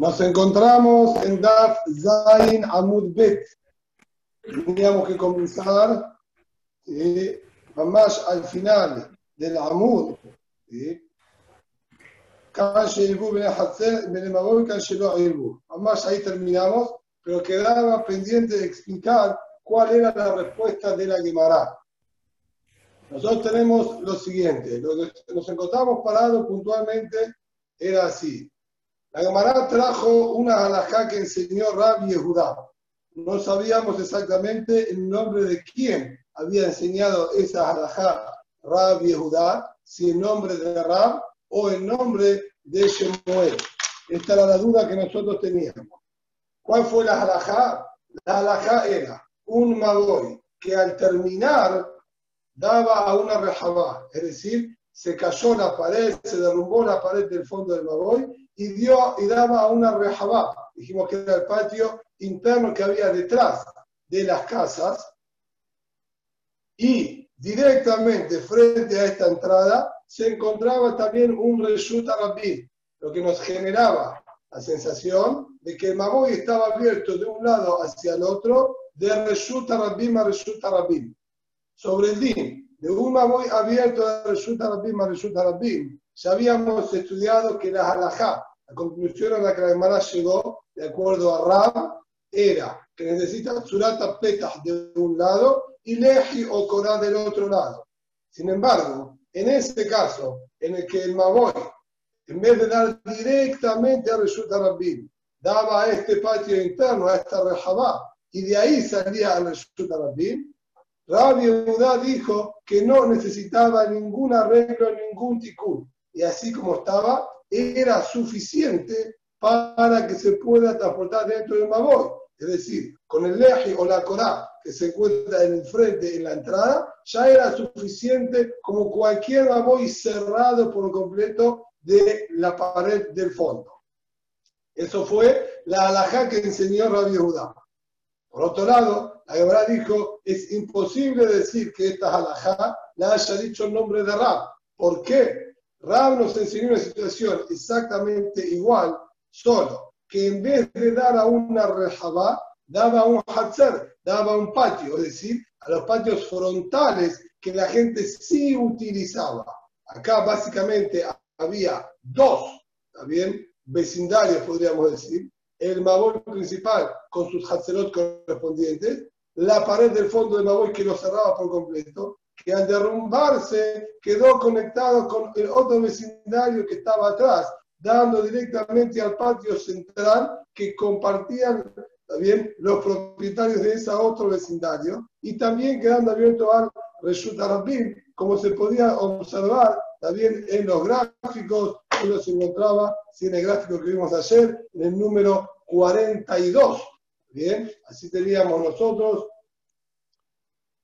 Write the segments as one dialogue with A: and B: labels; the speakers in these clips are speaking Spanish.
A: Nos encontramos en Daf Zain Amud Bet. Teníamos que comenzar eh, más al final del Amud. Más ahí terminamos, pero quedaba pendiente de explicar cuál era la respuesta de la Gemara. Nosotros tenemos lo siguiente, lo que nos encontramos parados puntualmente era así. La Gemara trajo una halajá que enseñó Rabbi Yehudá. No sabíamos exactamente el nombre de quién había enseñado esa halajá Rabbi Yehudá, si el nombre de Rab o el nombre de Shemuel. Esta era la duda que nosotros teníamos. ¿Cuál fue la halajá? La halajá era un magoy que al terminar daba a una rejabá, es decir, se cayó la pared, se derrumbó la pared del fondo del magoy y, dio, y daba a una rejabá. Dijimos que era el patio interno que había detrás de las casas. Y directamente frente a esta entrada se encontraba también un reshut rabí, lo que nos generaba la sensación de que el magoy estaba abierto de un lado hacia el otro, de reshut rabí a reshut rabí sobre el din, de un mamoy abierto de resulta Rabim a resulta Rabim, ya habíamos estudiado que la halajá, la conclusión a la que la hermana llegó, de acuerdo a Rab, era que necesita surata petas de un lado y leji o corá del otro lado. Sin embargo, en este caso, en el que el mamoy, en vez de dar directamente a resulta Rabim, daba a este patio interno, a esta rejabá, y de ahí salía al resulta Rabim, Rabbi Yehuda dijo que no necesitaba ningún arreglo, ningún ticún. Y así como estaba, era suficiente para que se pueda transportar dentro del Maboy. Es decir, con el leje o la corá que se encuentra en el frente, en la entrada, ya era suficiente como cualquier Maboy cerrado por completo de la pared del fondo. Eso fue la alajá que enseñó Rabbi Yehuda. Por otro lado, la Gemara dijo, es imposible decir que esta halajá la haya dicho el nombre de Rab. ¿Por qué? Rab nos enseñó una situación exactamente igual, solo que en vez de dar a una rejabá, daba un hatzer, daba un patio, es decir, a los patios frontales que la gente sí utilizaba. Acá básicamente había dos, también vecindarios podríamos decir, el Maboy principal con sus Hatzerot correspondientes, la pared del fondo del Maboy que lo cerraba por completo, que al derrumbarse quedó conectado con el otro vecindario que estaba atrás, dando directamente al patio central que compartían también los propietarios de ese otro vecindario. Y también quedando abierto al Reshut Arabim, como se podía observar también en los gráficos uno se encontraba, si en el gráfico que vimos ayer, en el número 42. Bien, así teníamos nosotros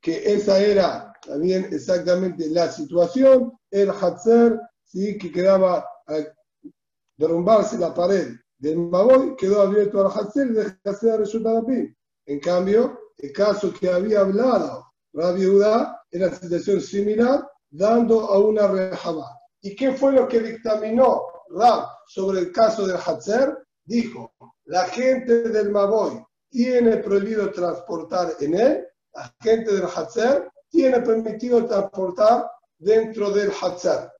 A: que esa era también exactamente la situación. El Hatzer, ¿sí? que quedaba al derrumbarse la pared del Maboy, quedó abierto al Hatzer y de Hatzer resulta En cambio, el caso que había hablado Rabbi Udá era una situación similar, dando a una rejabá. ¿Y qué fue lo que dictaminó Rab sobre el caso del Hatzer? Dijo, la gente del Maboy tiene prohibido transportar en él, la gente del Hatzer tiene permitido transportar dentro del Hatzer.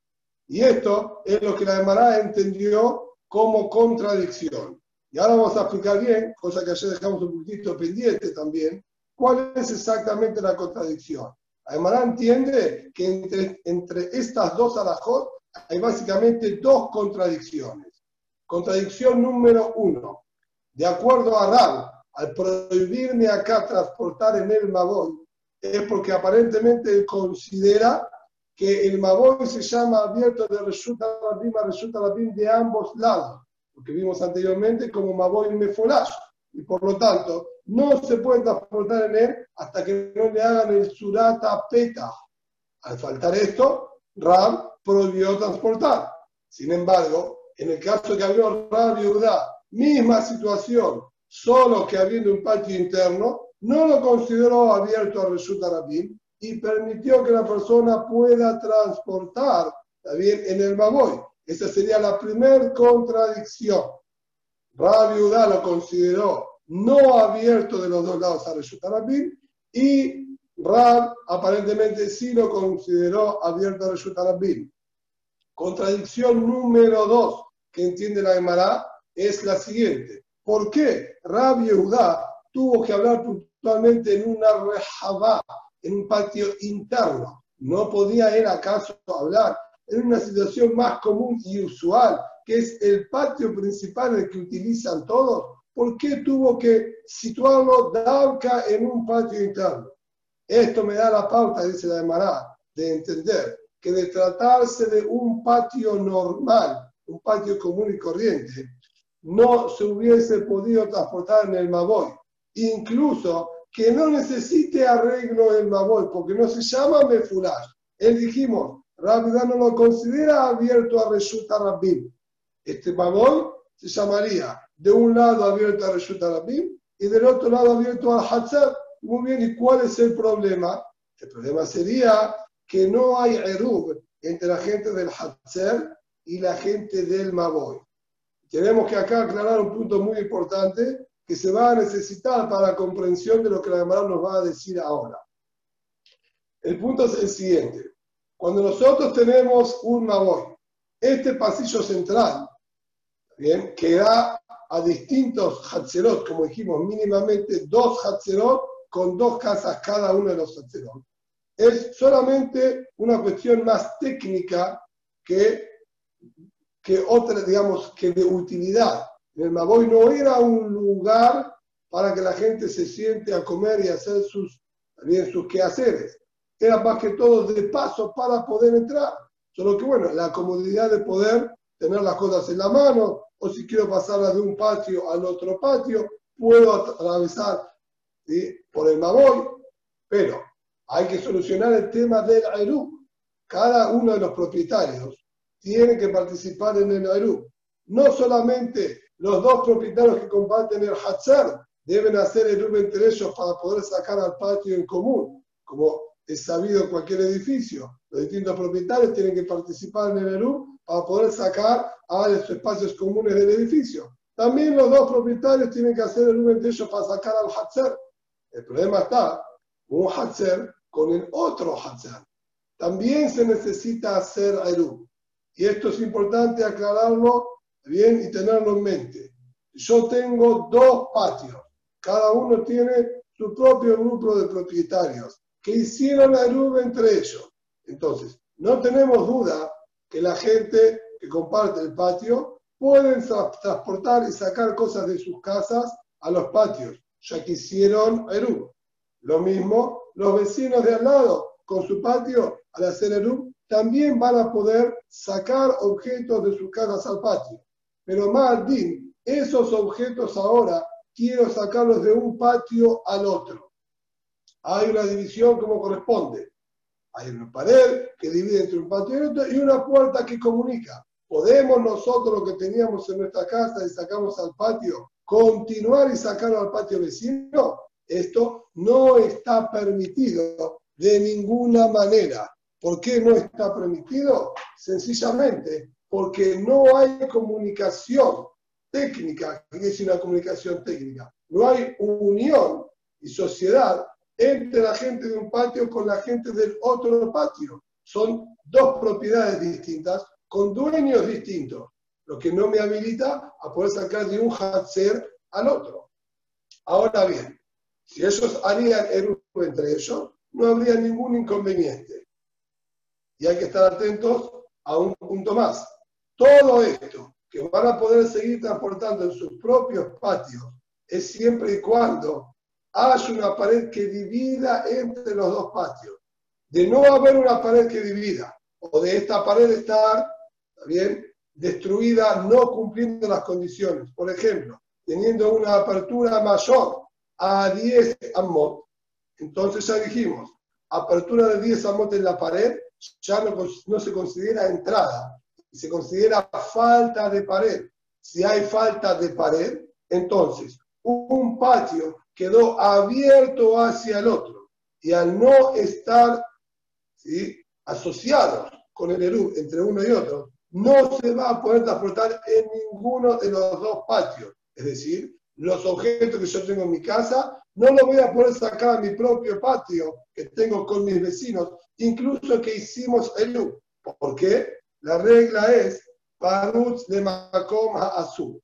A: Y esto es lo que la Emara entendió como contradicción. Y ahora vamos a explicar bien, cosa que ayer dejamos un poquito pendiente también, cuál es exactamente la contradicción. La entiende que entre, entre estas dos alajot hay básicamente dos contradicciones. Contradicción número uno. De acuerdo a Rab, al prohibirme acá transportar en el Maboy, es porque aparentemente considera que el Maboy se llama abierto de resulta Rabim a Resulta Rabim de ambos lados, porque vimos anteriormente como Maboy Mefolash, y por lo tanto no se puede transportar en él hasta que no le hagan el Surata Peta. Al faltar esto, Rab prohibió transportar. Sin embargo, en el caso que abrió Rab Yudá, misma situación, solo que habiendo un patio interno, no lo consideró abierto a Resulta Rabin y permitió que la persona pueda transportar también en el Maboy. Esa sería la primera contradicción. Rabbi Udá lo consideró no abierto de los dos lados a Reshut Arabim y Rab aparentemente sí lo consideró abierto a Reshut Arabim. Contradicción número dos que entiende la Gemara es la siguiente. ¿Por qué Rab Yehudá tuvo que hablar puntualmente en una rejabá, en un patio interno? ¿No podía él acaso hablar en una situación más común y usual, que es el patio principal el que utilizan todos? ¿Por qué tuvo que situarlo Dauka en un patio interno? Esto me da la pauta, dice la Emara, de entender que de tratarse de un patio normal, un patio común y corriente, no se hubiese podido transportar en el Maboy. Incluso que no necesite arreglo el Maboy, porque no se llama Mefulash. Él dijimos, Rápida no lo considera abierto a Reshuta Rabim. Este Maboy se llamaría de un lado abierto a Reshuta Rabim y del otro lado abierto al Hatzar. Muy bien, ¿y cuál es el problema? El problema sería que no hay Erub entre la gente del Hatzar y la gente del Maboy. Tenemos que acá aclarar un punto muy importante que se va a necesitar para la comprensión de lo que la Gemara nos va a decir ahora. El punto es el siguiente. Cuando nosotros tenemos un Maboy, este pasillo central, ¿bien? que da a distintos Hatzerot, como dijimos, mínimamente dos Hatzerot con dos casas cada uno de los Hatzerot, es solamente una cuestión más técnica que que otra, digamos, que de utilidad. El Maboy no era un lugar para que la gente se siente a comer y hacer sus, bien, sus quehaceres. Era más que todo de paso para poder entrar. Solo que, bueno, la comodidad de poder tener las cosas en la mano, o si quiero pasarlas de un patio al otro patio, puedo atravesar por el Maboy, pero hay que solucionar el tema del Aerú. Cada uno de los propietarios tienen que participar en el Aru. No solamente los dos propietarios que comparten el Hatzar deben hacer el Aru entre ellos para poder sacar al patio en común, como es sabido en cualquier edificio. Los distintos propietarios tienen que participar en el Aru para poder sacar a los espacios comunes del edificio. También los dos propietarios tienen que hacer el Aru entre ellos para sacar al Hatzar. El problema está, un Hatzar con el otro Hatzar. También se necesita hacer Aru. Y esto es importante aclararlo bien y tenerlo en mente. Yo tengo dos patios, cada uno tiene su propio grupo de propietarios que hicieron la nube entre ellos. Entonces, no tenemos duda que la gente que comparte el patio pueden transportar y sacar cosas de sus casas a los patios, ya que hicieron Eru. Lo mismo los vecinos de al lado con su patio al hacer Eru también van a poder sacar objetos de sus casas al patio. Pero Maldín, esos objetos ahora quiero sacarlos de un patio al otro. Hay una división como corresponde. Hay una pared que divide entre un patio y otro y una puerta que comunica. ¿Podemos nosotros lo que teníamos en nuestra casa y sacamos al patio continuar y sacarlo al patio vecino? Esto no está permitido de ninguna manera. ¿Por qué no está permitido? Sencillamente porque no hay comunicación técnica. ¿Qué es una comunicación técnica? No hay unión y sociedad entre la gente de un patio con la gente del otro patio. Son dos propiedades distintas con dueños distintos, lo que no me habilita a poder sacar de un Hatzer al otro. Ahora bien, si ellos harían el entre ellos, no habría ningún inconveniente. Y hay que estar atentos a un punto más. Todo esto que van a poder seguir transportando en sus propios patios es siempre y cuando haya una pared que divida entre los dos patios. De no haber una pared que divida, o de esta pared estar bien destruida, no cumpliendo las condiciones. Por ejemplo, teniendo una apertura mayor a 10 amot, entonces ya dijimos, apertura de 10 amot en la pared ya no, se considera entrada, se considera falta de pared. Si hay falta de pared, entonces un patio quedó abierto hacia el otro y al no estar ¿sí? asociados con el Eru entre uno y otro, no se va a poder transportar en ninguno de los dos patios. Es decir, los objetos que yo tengo en mi casa no los voy a poder sacar a mi propio patio que tengo con mis vecinos, incluso que hicimos el. ¿Por qué? La regla es Parutz de Makom Azul.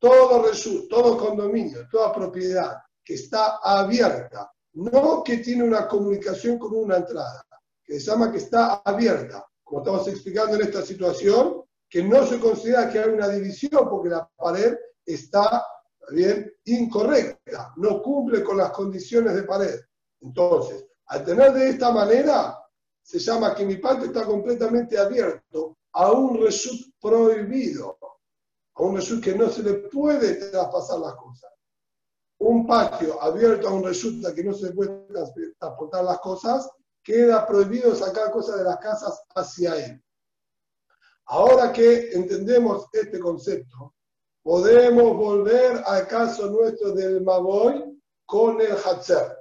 A: Todo reshut, todo condominio, toda propiedad que está abierta, no que tiene una comunicación con una entrada, que se llama que está abierta, como estamos explicando en esta situación, que no se considera que hay una división porque la pared está bien incorrecta, no cumple con las condiciones de pared. Entonces, al tener de esta manera, se llama que mi patio está completamente abierto a un reshut prohibido, a un reshut que no se le puede traspasar las cosas. Un patio abierto a un reshut que no se le puede transportar las cosas, queda prohibido sacar cosas de las casas hacia él. Ahora que entendemos este concepto, podemos volver al caso nuestro del Maboy con el Hatzer.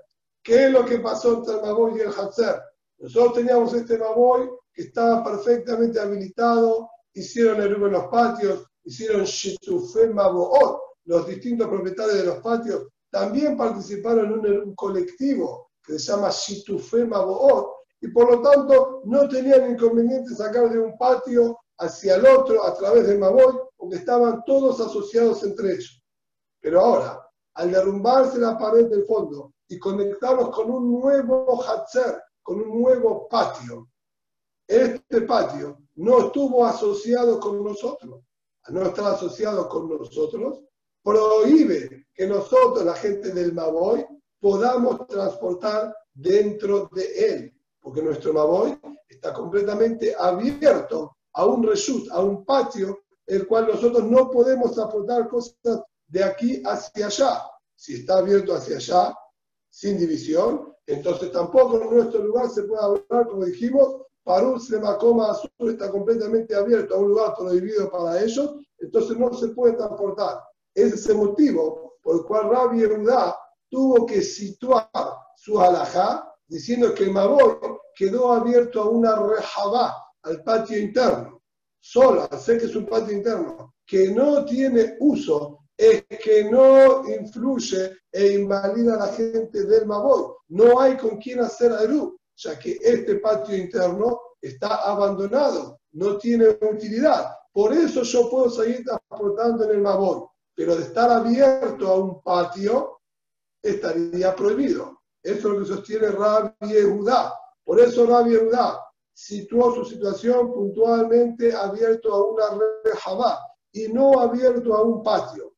A: ¿Qué es lo que pasó entre el Maboy y el Hatzer? Nosotros teníamos este Maboy que estaba perfectamente habilitado, hicieron el en los patios, hicieron Shitufe Maboot, los distintos propietarios de los patios también participaron en un, colectivo que se llama Shitufe Maboot, y por lo tanto no tenían inconveniente sacar de un patio hacia el otro a través del Maboy, porque estaban todos asociados entre ellos. Pero ahora, al derrumbarse la pared del fondo y conectarnos con un nuevo Hatzer, con un nuevo patio. Este patio no estuvo asociado con nosotros. No estar asociado con nosotros, prohíbe que nosotros, la gente del Maboy, podamos transportar dentro de él, porque nuestro Maboy está completamente abierto a un reshut, a un patio, el cual nosotros no podemos transportar cosas de aquí hacia allá. Si está abierto hacia allá, sin división, entonces tampoco en nuestro lugar se puede hablar, como dijimos, para un Semacoma Azul está completamente abierto a un lugar prohibido para ellos, entonces no se puede transportar. Es el motivo por el cual Rabbi Yehuda tuvo que situar su alajá diciendo que el Maboy quedó abierto a una rejabá, al patio interno. Solo, al ser que es un patio interno, que no tiene uso es que no influye e invalida a la gente del Maboy. No hay con quién hacer Aru, ya que este patio interno está abandonado, no tiene utilidad. Por eso yo puedo seguir transportando en el Maboy, pero de estar abierto a un patio estaría prohibido. Eso es lo que sostiene Rabbi Judá. Por eso Rabbi Judá situó su situación puntualmente abierto a una rejabá y no abierto a un patio.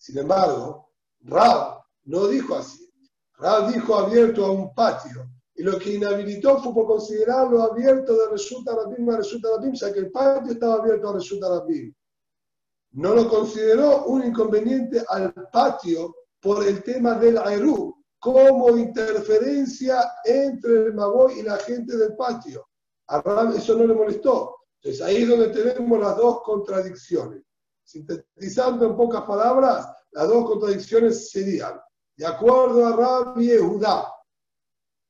A: Sin embargo, Rab no dijo así. Rab dijo abierto a un patio. Y lo que inhabilitó fue por considerarlo abierto de resulta Rabim a resulta Rabim, ya que el patio estaba abierto a resulta Rabim. No lo consideró un inconveniente al patio por el tema del Aerú, como interferencia entre el Maboy y la gente del patio. A Rab eso no le molestó. Entonces ahí es donde tenemos las dos contradicciones. Sintetizando en pocas palabras, las dos contradicciones serían, de acuerdo a Rabbi Judá,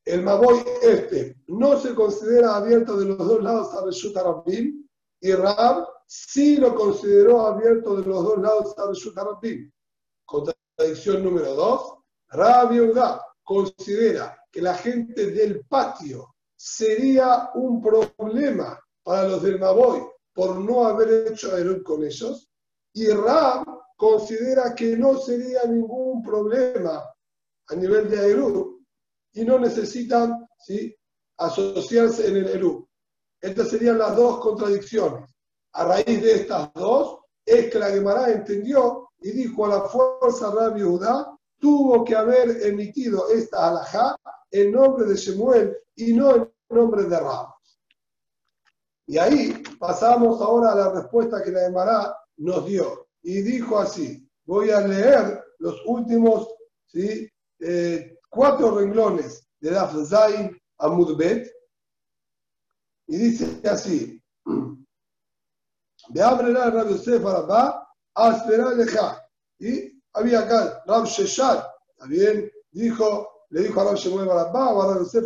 A: el Maboy este no se considera abierto de los dos lados a Reshut Rabbim y Rab sí lo consideró abierto de los dos lados a Reshut Rabbim. Contradicción número dos, Rabbi Judá considera que la gente del patio sería un problema para los del Maboy por no haber hecho Erud con ellos y Rab considera que no sería ningún problema a nivel de Eru y no necesitan ¿sí? asociarse en el Eru. Estas serían las dos contradicciones. A raíz de estas dos, es que la Gemara entendió y dijo a la fuerza Rabbi Judá tuvo que haber emitido esta alajá en nombre de Shemuel y no en nombre de Rab. Y ahí pasamos ahora a la respuesta que la Gemara nos dio. Y dijo así, voy a leer los últimos ¿sí? Eh, cuatro renglones de Daf Zain a. Y dice así, de la Rab Yosef Arabá, Leja. Y había acá Rab Sheshar, también dijo, le dijo a Rab Shemuel a Rab Yosef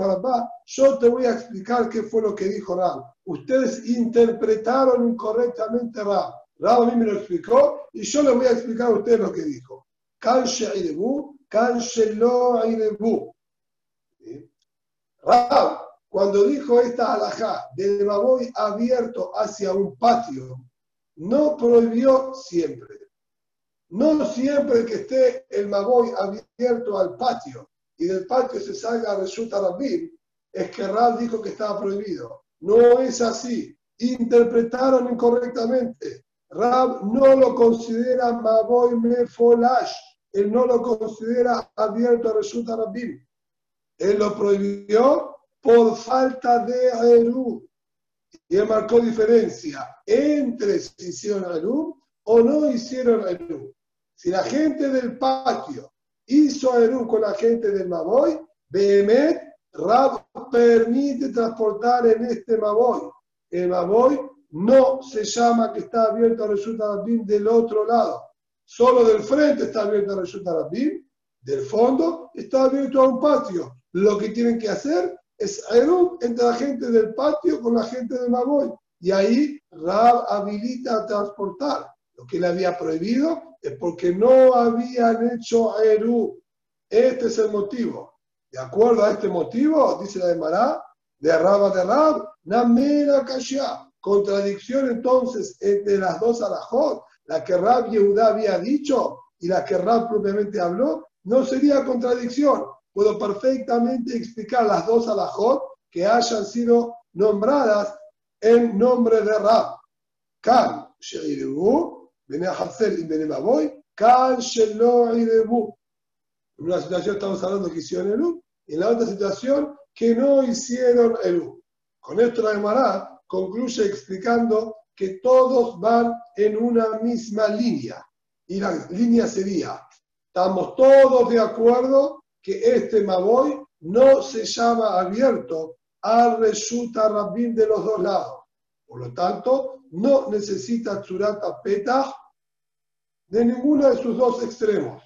A: yo te voy a explicar qué fue lo que dijo Rab. Ustedes interpretaron incorrectamente Rab. Rab a me lo explicó y yo les voy a explicar a ustedes lo que dijo. Kanche Irebu, Kanche lo Irebu. Rab, cuando dijo esta alajá del maboy abierto hacia un patio, no prohibió siempre. No siempre que esté el maboy abierto al patio y del patio se salga resulta Rabim, es que Rab dijo que estaba prohibido. No es así. Interpretaron incorrectamente. Rab no lo considera maboy mefolash. Él no lo considera abierto a resulta Rabim. Él lo prohibió por falta de Eru. Y él marcó diferencia entre si hicieron Eru o no hicieron Eru. Si la gente del patio hizo Eru con la gente del Maboy, Behemet, Rab permite transportar en este Maboy. El Maboy no se llama que está abierto a Resulta Rabim del otro lado. Solo del frente está abierto a Resulta Rabim, del fondo está abierto a un patio. Lo que tienen que hacer es Eru entre la gente del patio con la gente del Maboy. Y ahí Rab habilita a transportar. Lo que le había prohibido es porque no habían hecho Eru. Este es el motivo. De acuerdo a este motivo, dice la de Mará, de Rabba de Rab, Namera Kashya. Contradicción entonces entre las dos alajot, la que Rab Yehuda había dicho y la que Rab propiamente habló, no sería contradicción. Puedo perfectamente explicar las dos alajot que hayan sido nombradas en nombre de Rab. Kan y Kan. En una situación estamos hablando que hicieron Eru, y en la otra situación que no hicieron Eru. Con esto la Gemara concluye explicando que todos van en una misma línea. Y la línea sería, estamos todos de acuerdo que este Maboy no se llama abierto al Reshuta Rabin de los dos lados. Por lo tanto, no necesita Tzurata Petah de ninguno de sus dos extremos.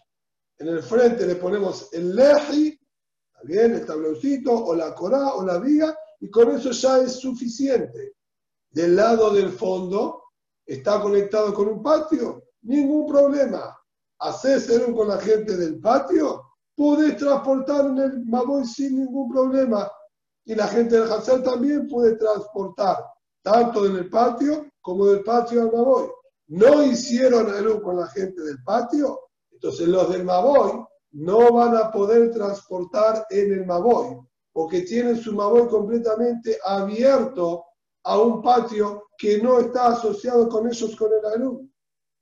A: En el frente le ponemos el leji, bien, el tabloncito, o la corá, o la viga, y con eso ya es suficiente. Del lado del fondo, está conectado con un patio, ningún problema. Haces con la gente del patio, puedes transportar en el Maboy sin ningún problema. Y la gente del Hansel también puede transportar tanto en el patio como del patio al Maboy. No hicieron el con la gente del patio, entonces los del Maboy no van a poder transportar en el Maboy, porque tienen su Maboy completamente abierto a un patio que no está asociado con ellos con el Alú.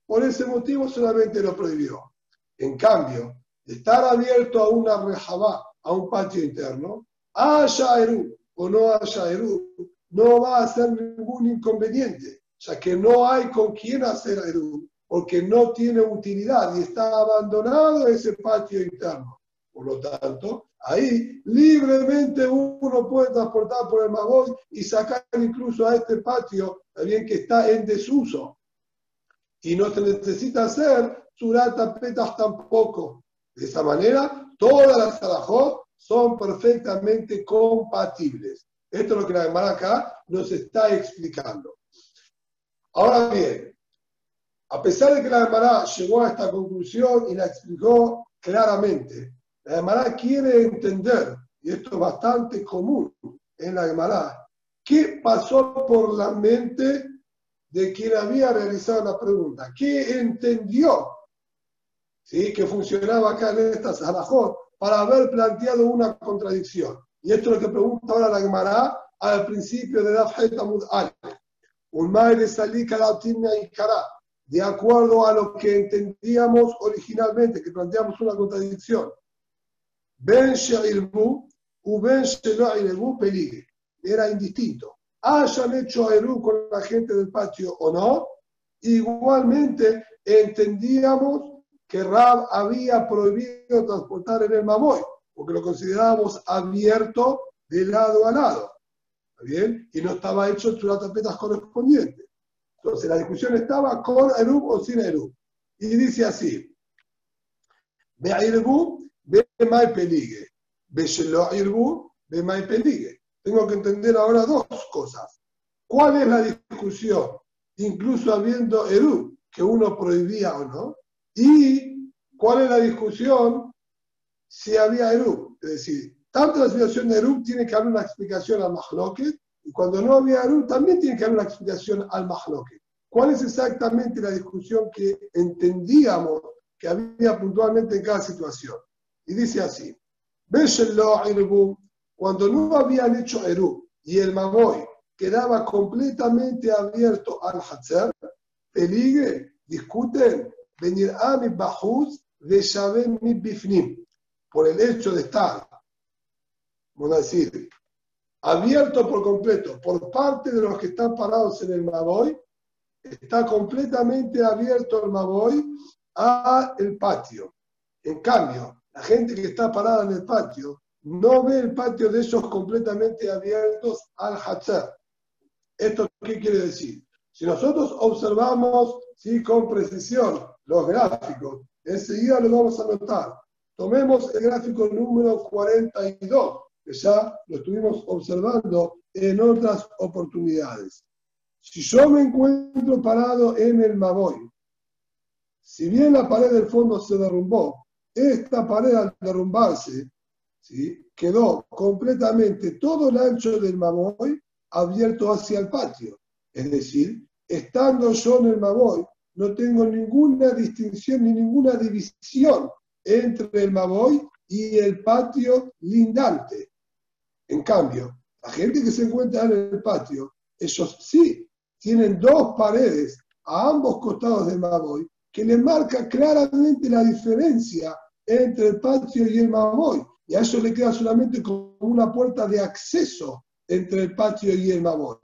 A: Por ese motivo solamente lo prohibió. En cambio, estar abierto a una rejabá, a un patio interno, haya Eru o no haya Eru, no va a ser ningún inconveniente, ya que no hay con quién hacer Eru, porque no tiene utilidad y está abandonado ese patio interno. Por lo tanto, ahí libremente uno puede transportar por el Magoy y sacar incluso a este patio, también que está en desuso. Y no se necesita hacer surata petas tampoco. De esa manera, todas las alajot son perfectamente compatibles. Esto es lo que la Gemara acá nos está explicando. Ahora bien, a pesar de que la Gemara llegó a esta conclusión y la explicó claramente, la Gemara quiere entender, y esto es bastante común en la Gemara, qué pasó por la mente de quien había realizado la pregunta, qué entendió ¿sí? que funcionaba acá en estas alajot para haber planteado una contradicción. Y esto es lo que pregunta ahora la Gemara al principio de la Amud Al. Un madre salí y cara. De acuerdo a lo que entendíamos originalmente, que planteamos una contradicción. Ben Sheilbu u Ben Shelo peligre. Era indistinto. Hayan hecho Eru con la gente del patio o no, igualmente entendíamos que Rab había prohibido transportar en el Mamoy, porque lo considerábamos abierto de lado a lado. bien? Y no estaba hecho en sus tapetas correspondientes. Entonces la discusión estaba con Erub o sin Erub. Y dice así: Ve a Erub, ve mai peligue. Ve a Erub, ve mai peligue. Tengo que entender ahora dos cosas. ¿Cuál es la discusión incluso habiendo Eru, que uno prohibía o no. Y cuál es la discusión si había Eru. Es decir, tanto la situación de Eru tiene que haber una explicación al Mahloket, y cuando no había Eru también tiene que haber una explicación al Mahloket. ¿Cuál es exactamente la discusión que entendíamos que había puntualmente en cada situación? Y dice así, cuando no habían hecho Eru y el Mamoy quedaba completamente abierto al Hatzer, peligre, discuten, venir a mi bajuz de mi bifnim, por el hecho de estar, vamos a decir, abierto por completo por parte de los que están parados en el Maboy, está completamente abierto el Maboy a el patio. En cambio, la gente que está parada en el patio no ve el patio de ellos completamente abiertos al Hatzer. ¿Esto qué quiere decir? Si nosotros observamos ¿sí? con precisión los gráficos, enseguida lo vamos a notar. Tomemos el gráfico número 42, que ya lo estuvimos observando en otras oportunidades. Si yo me encuentro parado en el Maboy, si bien la pared del fondo se derrumbó, esta pared al derrumbarse quedó completamente todo el ancho del Maboy abierto hacia el patio. Es decir, estando yo en el Maboy, no tengo ninguna distinción ni ninguna división entre el Maboy y el patio lindante. En cambio, la gente que se encuentra en el patio, ellos sí tienen dos paredes a ambos costados del Maboy que le marca claramente la diferencia entre el patio y el Maboy. Y a eso le queda solamente como una puerta de acceso entre el patio y el Maboy.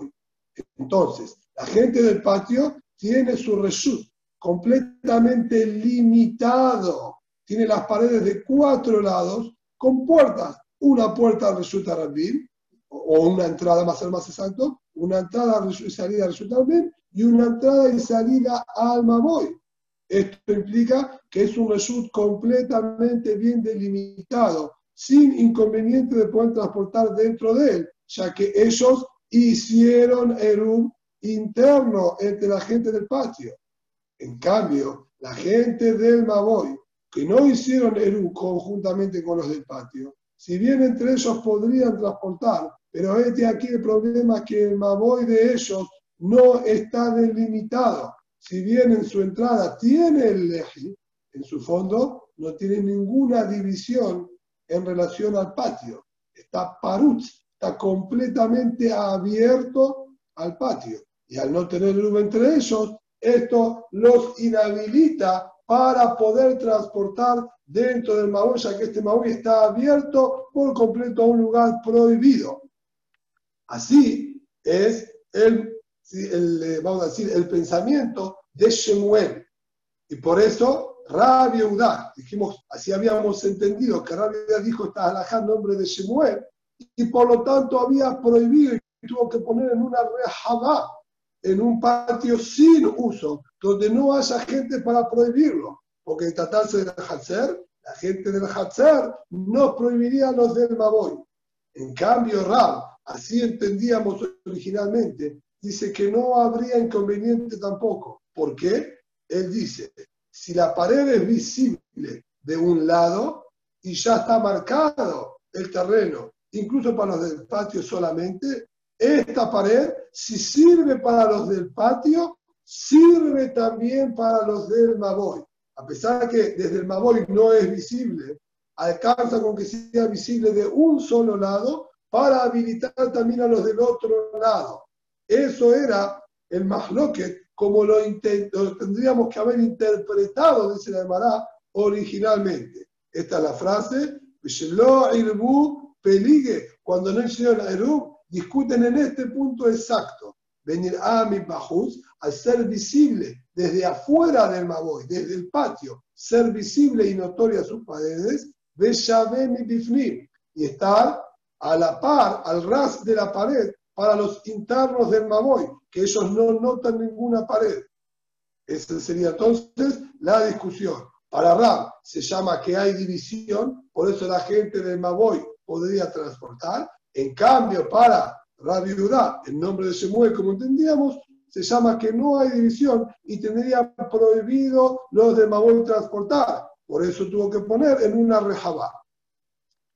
A: Entonces, la gente del patio tiene su reshut completamente limitado. Tiene las paredes de cuatro lados con puertas. Una puerta al o una entrada, más ser más exacto, una entrada y salida al y una entrada y salida al Maboy. Esto implica que es un reshut completamente bien delimitado, sin inconveniente de poder transportar dentro de él, ya que ellos hicieron un interno entre la gente del patio. En cambio, la gente del Maboy, que no hicieron Eru conjuntamente con los del patio, si bien entre ellos podrían transportar, pero este aquí el problema es que el Maboy de ellos no está delimitado. Si bien en su entrada tiene el leji, en su fondo no tiene ninguna división en relación al patio. Está parutz, está completamente abierto al patio. Y al no tener luz entre ellos, esto los inhabilita para poder transportar dentro del Maui, ya que este Maui está abierto por completo a un lugar prohibido. Así es el, el, vamos a decir, el pensamiento de Shemuel. Y por eso Rabbi Eudá, dijimos, así habíamos entendido que Eudá dijo esta alajá en nombre de Shemuel, y por lo tanto había prohibido y tuvo que poner en una rejabá, en un patio sin uso, donde no haya gente para prohibirlo, porque tratarse del Hatzer, la gente del Hatzer no prohibiría a los del Maboy. En cambio, Rab, así entendíamos originalmente, dice que no habría inconveniente tampoco. ¿Por qué? Él dice, si la pared es visible de un lado y ya está marcado el terreno incluso para los del patio solamente, esta pared, si sirve para los del patio, sirve también para los del Maboy. A pesar de que desde el Maboy no es visible, alcanza con que sea visible de un solo lado para habilitar también a los del otro lado. Eso era el Mahloket, como lo, tendríamos que haber interpretado, dice la Mará, originalmente. Esta es la frase, peligue, cuando no hicieron Eru, discuten en este punto exacto. Venir a mi bajus, al ser visible desde afuera del Maboy, desde el patio, ser visible y notoria sus paredes, ve mi bifnim, y estar a la par, al ras de la pared, para los internos del Maboy, que ellos no notan ninguna pared. Esa sería entonces la discusión. Para Rab se llama que hay división, por eso la gente del Maboy podría transportar. En cambio, para Rabbi Udá, en nombre de Shemuel, como entendíamos, se llama que no hay división y tendría prohibido los de Maboy transportar. Por eso tuvo que poner en una rejabá.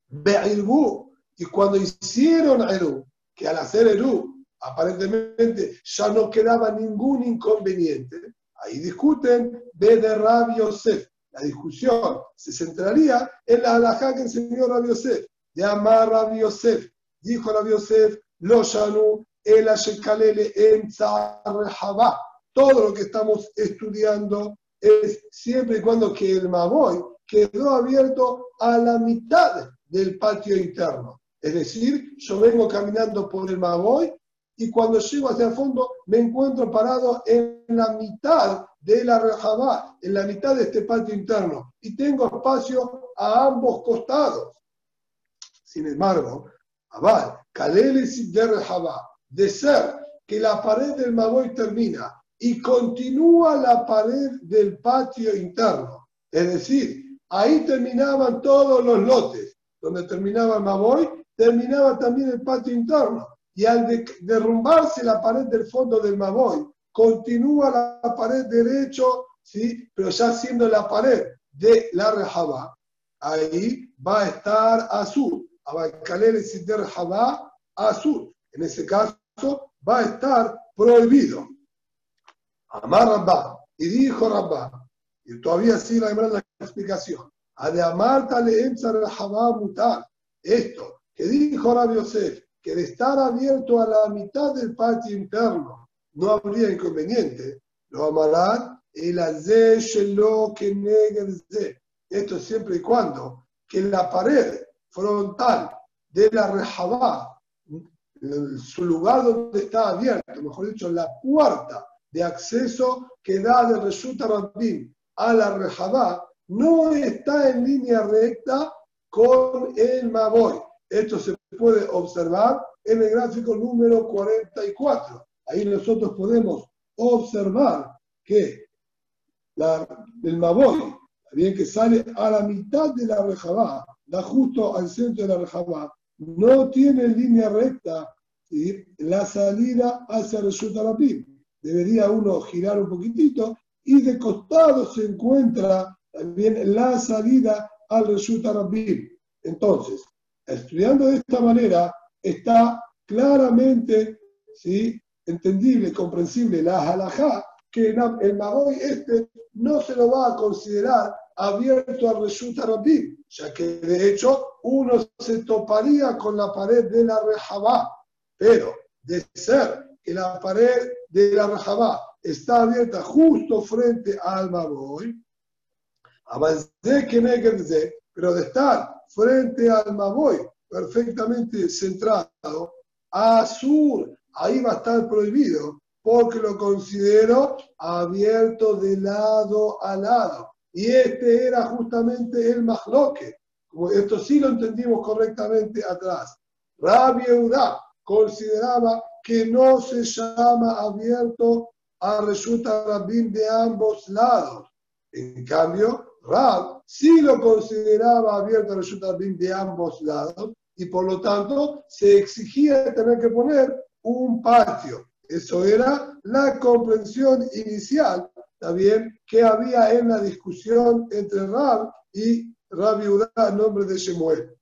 A: Be'ilbu. Y cuando hicieron Eru, que al hacer Eru, aparentemente ya no quedaba ningún inconveniente, ahí discuten de Rabbi Yosef. La discusión se centraría en la halajá que enseñó Rabbi Yosef. De Rabbi Yosef. Dijo Rabbi Yosef, lo shanu el Ashekalele en Todo lo que estamos estudiando es siempre y cuando que el Maboy quedó abierto a la mitad del patio interno. Es decir, yo vengo caminando por el Maboy y cuando llego hacia el fondo me encuentro parado en la mitad de la Rejabá, en la mitad de este patio interno, y tengo espacio a ambos costados. Sin embargo, Abad, Kaleles de Rejabá, de ser que la pared del Maboy termina y continúa la pared del patio interno, es decir, ahí terminaban todos los lotes, donde terminaba el Maboy, terminaba también el patio interno. Y al derrumbarse la pared del fondo del Maboy, continúa la pared derecho, ¿sí? pero ya siendo la pared de la Rejabá, ahí va a estar azul. Abacaler y de Rejabá, azul. En ese caso va a estar prohibido. Amar Rabba. Y dijo Rabba, y todavía sigue la, explicación, a de Amarta le mutar. Esto que dijo Rabbi Yosef, que de estar abierto a la mitad del patio interno no habría inconveniente, lo amarán el lo que negue Esto siempre y cuando que la pared frontal de la rejabá, su lugar donde está abierto, mejor dicho, la puerta de acceso que da de Resulta Rabbim a la rejabá, no está en línea recta con el Maboy. Esto se puede observar en el gráfico número 44. Ahí nosotros podemos observar que el Maboy, bien que sale a la mitad de la rejabá, da justo al centro de la rejabá, no tiene línea recta la salida hacia Rabim. Debería uno girar un poquitito y de costado se encuentra también la salida al Rabim. Entonces, estudiando de esta manera, está claramente ¿sí? entendible, comprensible la halajá, que el Magoy este no se lo va a considerar abierto al Resulta Rabim, ya que de hecho uno se toparía con la pared de la Rejabá, pero de ser que la pared de la Rejabá está abierta justo frente al Magoy, avancé que pero de estar frente al Maboy, perfectamente centrado, a sur, ahí va a estar prohibido, porque lo considero abierto de lado a lado. Y este era justamente el Mahloque. Como esto sí lo entendimos correctamente atrás. Rabbi Eudá consideraba que no se llama abierto a resulta Rabbim de ambos lados. En cambio, Rab sí lo consideraba abierto a Rabbim de ambos lados y por lo tanto se exigía tener que poner un patio. Eso era la comprensión inicial también que había en la discusión entre Rab y Rabbi Udá en nombre de Shemuel.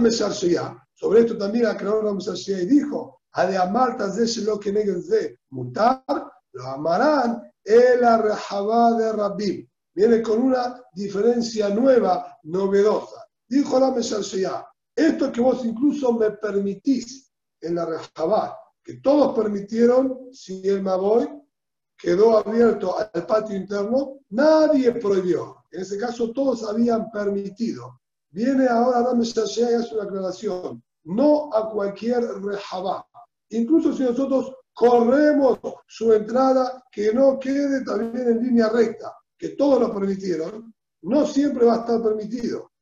A: Mesharshiya, sobre esto también aclaró Ram y dijo, a de amartas de lo que de mutar, lo amarán el arrejabá de Rabbi. Viene con una diferencia nueva, novedosa. Dijo la Mesharshiya, esto que vos incluso me permitís en la Rejabá, que todos permitieron, si el Maboy quedó abierto al patio interno, nadie prohibió. En ese caso todos habían permitido. Viene ahora Rame y hace una aclaración. No a cualquier rejabá. Incluso si nosotros corremos su entrada, que no quede también en línea recta, que todos lo permitieron, no siempre va a estar permitido.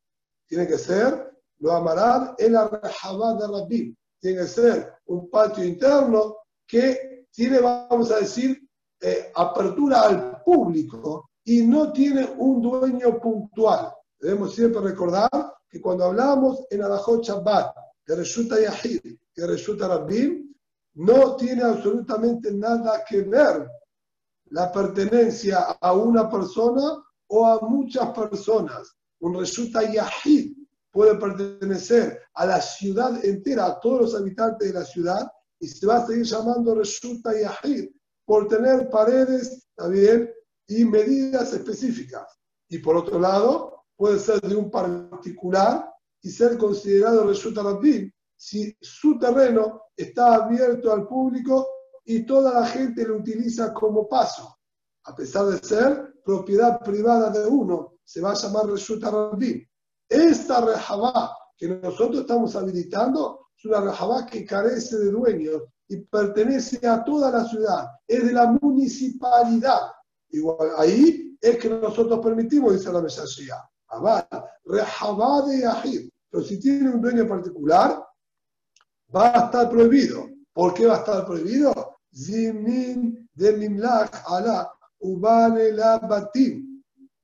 A: Tiene que ser, lo amarán en la rejabá de Rabbi. Tiene que ser un patio interno que tiene, vamos a decir, eh, apertura al público y no tiene un dueño puntual. Debemos siempre recordar que cuando hablamos en Alajot Shabbat, que resulta Yahid, que resulta Rabbim, no tiene absolutamente nada que ver la pertenencia a una persona o a muchas personas. Un resulta yahid puede pertenecer a la ciudad entera, a todos los habitantes de la ciudad, y se va a seguir llamando resulta yahid por tener paredes, también y medidas específicas. Y por otro lado, puede ser de un particular y ser considerado resulta Rabbim si su terreno está abierto al público y toda la gente lo utiliza como paso. A pesar de ser propiedad privada de uno, se va a llamar Resulta Rabbim. Esta rejabá que nosotros estamos habilitando es una rejabá que carece de dueños y pertenece a toda la ciudad, es de la municipalidad. Igual, ahí es que nosotros permitimos, dice la Mesías, rejabá de Yahid. Pero si tiene un dueño particular, va a estar prohibido. ¿Por qué va a estar prohibido? Zimin de Mimlach ala ubane la batim.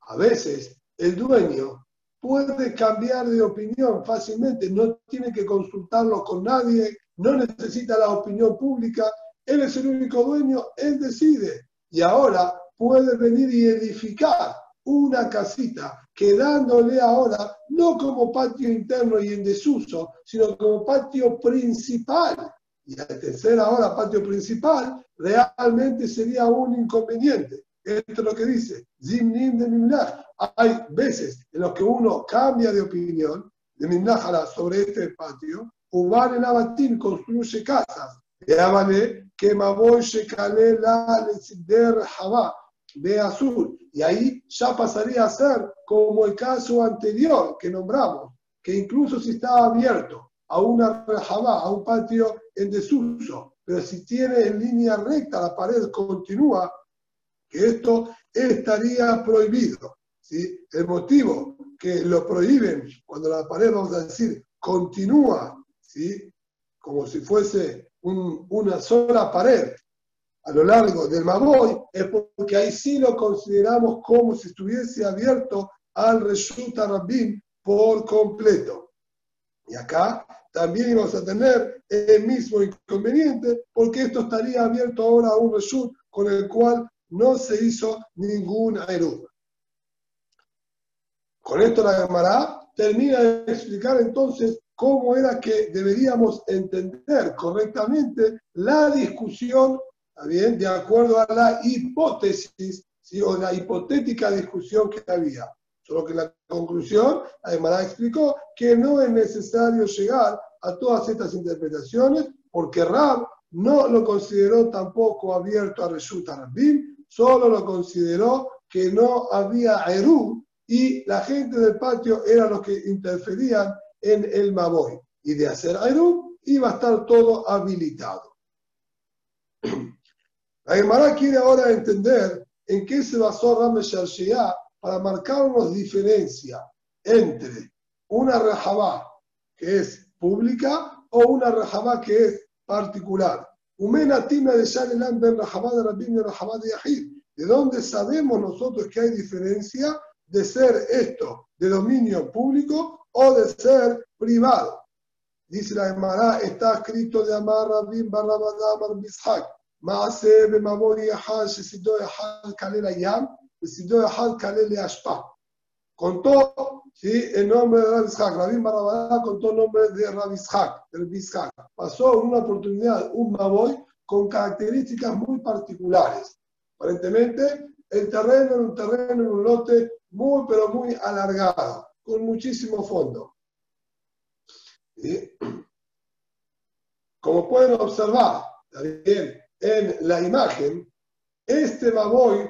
A: A veces el dueño puede cambiar de opinión fácilmente, no tiene que consultarlo con nadie, no necesita la opinión pública, él es el único dueño, él decide. Y ahora puede venir y edificar una casita, quedándole ahora no como patio interno y en desuso, sino como patio principal. Y al tercer ahora patio principal, realmente sería un inconveniente. Esto es lo que dice. Hay veces en los que uno cambia de opinión de Mimlach sobre este patio. Uban en Abatín construye casas. Llámale que Maboy Shekale la Lesider Jabá de azul. Y ahí ya pasaría a ser como el caso anterior que nombramos, que incluso si está abierto a una a un patio en desuso, pero si tiene en línea recta la pared continúa, que esto estaría prohibido. ¿sí? El motivo que lo prohíben cuando la pared, vamos a decir, continúa, ¿sí? como si fuese una sola pared, a lo largo del Maboy es porque ahí sí lo consideramos como si estuviese abierto al Reshut Rabbim por completo. Y acá también íbamos a tener el mismo inconveniente porque esto estaría abierto ahora a un Reshut con el cual no se hizo ningún Aerub. Con esto la Gemara termina de explicar entonces cómo era que deberíamos entender correctamente la discusión bien? De acuerdo a la hipótesis o la hipotética discusión que había. Solo que la conclusión, además explicó que no es necesario llegar a todas estas interpretaciones porque Rab no lo consideró tampoco abierto a Resulta Rabbim, solo lo consideró que no había Eru y la gente del patio era los que interferían en el Maboy. Y de hacer Eru iba a estar todo habilitado. La Gemara quiere ahora entender en qué se basó Rame Shia para marcarnos diferencia entre una rajabá que es pública o una rajabá que es particular. ¿De dónde sabemos nosotros que hay diferencia de ser esto de dominio público o de ser privado? Dice la Gemara, está escrito de Amar Rabin Barrabadá Bishak, Maase Bemabori Yahal, Shesido Yahal, Kalela Yam, וסידו אחד כלל להשפעה. Contó ¿sí? el nombre de Rabbi Ishaq. Rabbi Barabadá contó el nombre de Rabbi Ishaq, de Ishaq. Pasó en una oportunidad un Maboy con características muy particulares. Aparentemente, el terreno era un terreno, en un lote muy, pero muy alargado, con muchísimo fondo. ¿Sí? Como pueden observar, también en la imagen, este Maboy,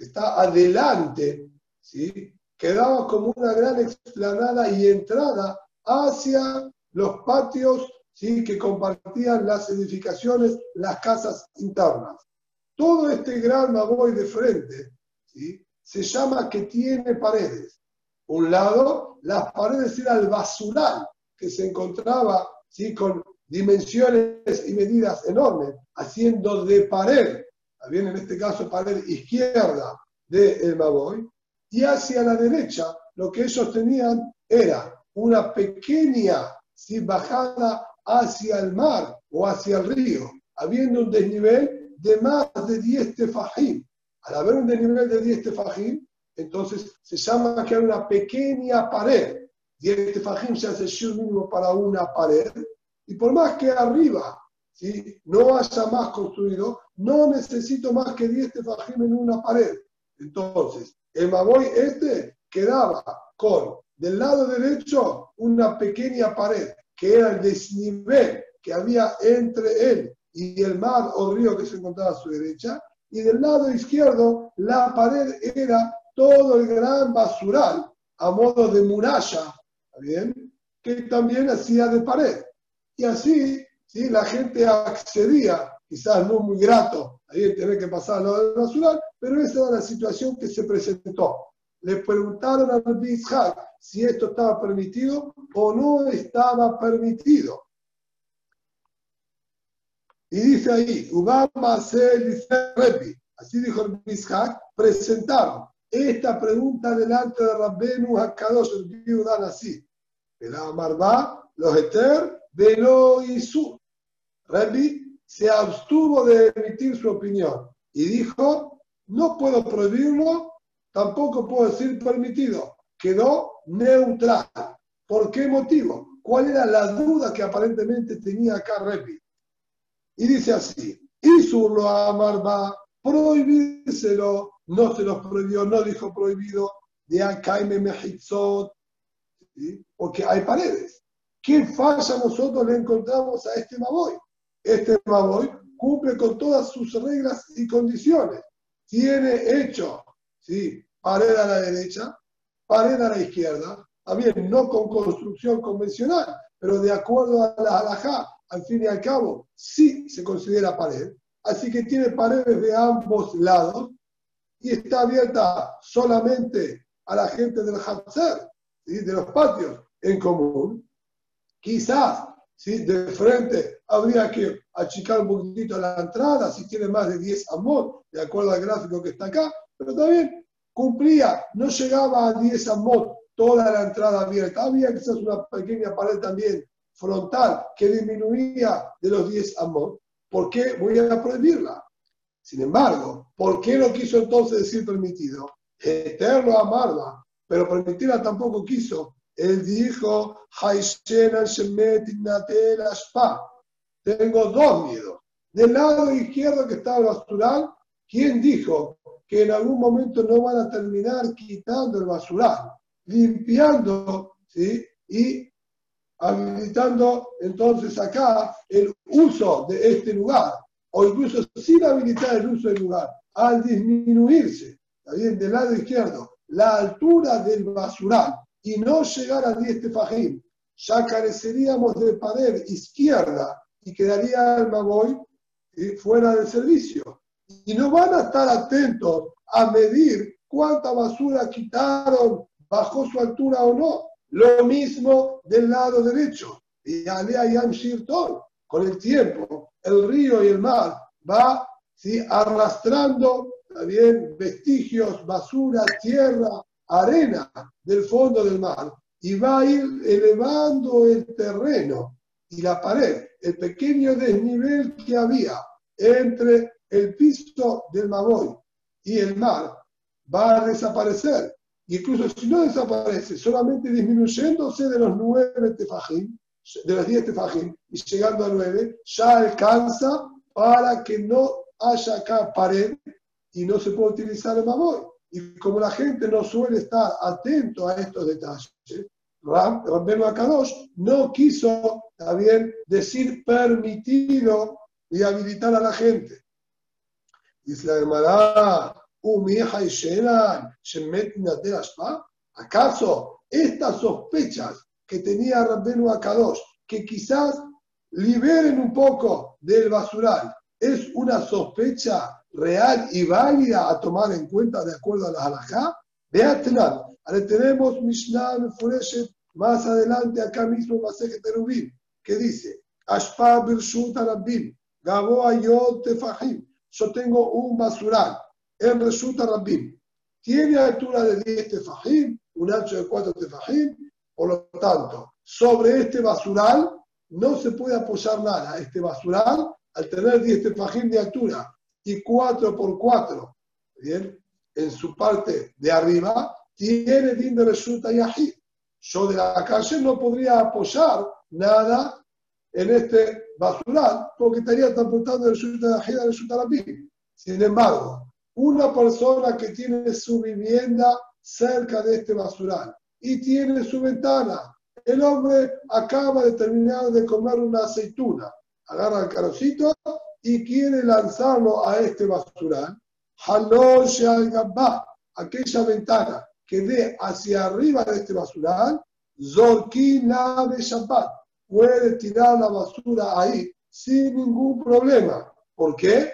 A: que está adelante, ¿sí? quedaba como una gran explanada y entrada hacia los patios ¿sí? que compartían las edificaciones, las casas internas. Todo este gran Maboy de frente ¿sí? se llama que tiene paredes. Un lado, las paredes era el basural que se encontraba ¿sí? con dimensiones y medidas enormes, haciendo de pared, también en este caso pared izquierda de Maboy, y hacia la derecha lo que ellos tenían era una pequeña bajada hacia el mar o hacia el río. habiendo un desnivel de más de 10 tefajim. Al haber un desnivel de 10 tefajim, entonces se llama que hay una pequeña pared. 10 tefajim se hace el mínimo para una pared. Y por más que arriba ¿sí? no haya más construido, no necesito más que 10 tefajim en una pared. Entonces, el Maboy este quedaba con del lado derecho una pequeña pared, que era el desnivel que había entre él y el mar o río que se encontraba a su derecha, y del lado izquierdo la pared era todo el gran basural a modo de muralla, bien? que también hacía de pared. Y así ¿sí? la gente accedía, quizás no muy grato, ahí tener que pasar lo del basural, pero esa era la situación que se presentó. Le preguntaron al Bishak si esto estaba permitido o no estaba permitido. Y dice ahí, así dijo el Bishak, presentaron esta pregunta delante de Rabbenu Hakadosh, el Viudan así. El Amarba, los Eter, Velo y su. Rabbi se abstuvo de emitir su opinión y dijo, no puedo prohibirlo, tampoco puedo decir permitido. Quedó neutral. ¿Por qué motivo? ¿Cuál era la duda que aparentemente tenía acá Repi? Y dice así, Isur lo amarba, prohibírselo, no se los prohibió, no dijo prohibido, de Akaime Mehitzot, porque hay paredes. ¿Qué falla nosotros le encontramos a este Maboy? Este Maboy cumple con todas sus reglas y condiciones. Tiene hecho, ¿sí? pared a la derecha, pared a la izquierda, también no con construcción convencional, pero de acuerdo a la halajá, al fin y al cabo, sí se considera pared. Así que tiene paredes de ambos lados y está abierta solamente a la gente del Hatzer, de los patios en común. Quizás ¿sí? de frente habría que achicar un poquitito la entrada si tiene más de 10 amot, de acuerdo al gráfico que está acá, pero también cumplía, no llegaba a 10 amot toda la entrada abierta, había quizás una pequeña pared también frontal que disminuía de los 10 amot. ¿Por qué voy a prohibirla? Sin embargo, ¿por qué no quiso entonces decir permitido? Eterno amarla, pero permitirla tampoco quiso. Él dijo, tengo dos miedos. Del lado izquierdo que está el basural, ¿quién dijo que en algún momento no van a terminar quitando el basural, limpiando ¿sí? y habilitando entonces acá el uso de este lugar? o incluso sin habilitar el uso del lugar, al disminuirse, bien, del lado izquierdo, la altura del basural y no llegar a 10 tefajim, ya careceríamos de pared izquierda y quedaría el magoy fuera del servicio. Y no van a estar atentos a medir cuánta basura quitaron bajo su altura o no. Lo mismo del lado derecho. Y Alea Yam Shirton, con el tiempo, el río y el mar va ¿sí? arrastrando también vestigios, basura, tierra, arena del fondo del mar y va a ir elevando el terreno y la pared, el pequeño desnivel que había entre el piso del Maboy y el mar va a desaparecer. Incluso si no desaparece, solamente disminuyéndose de los nueve tefajim, de los 10 tefajim y llegando a 9, ya alcanza para que no haya acá pared y no se pueda utilizar el mamor. Y como la gente no suele estar atento a estos detalles, Rabbenu Akadosh no quiso también decir permitido y habilitar a la gente. Dice la hermana, ¿acaso estas sospechas que tenía Rabbenu Akadosh, que quizás liberen un poco del basural, es una sospecha real y válida a tomar en cuenta de acuerdo a la halajá. Beatlan, ahora tenemos Mishnah Fureshet más adelante acá mismo Maseje Terubim, que dice, Ashpa Birshut Arabim, Gaboa Yod Tefahim, yo tengo un basural en Reshut Arabim, tiene altura de 10 tefajim, un ancho de 4 tefajim, por lo tanto, sobre este basural no se puede apoyar nada. Este basural al tener 10 tefajín de altura y 4 por 4, ¿bien? En su parte de arriba, tiene din de resulta yahid. Yo de la calle no podría apoyar nada en este basural porque estaría transportando el resulta yahid al resulta Sin embargo, una persona que tiene su vivienda cerca de este basural y tiene su ventana, el hombre acaba de terminar de comer una aceituna, agarra el carocito y quiere lanzarlo a este basural, aquella ventana que ve hacia arriba de este basural, Zorkina de Shabbat, puede tirar la basura ahí sin ningún problema. ¿Por qué?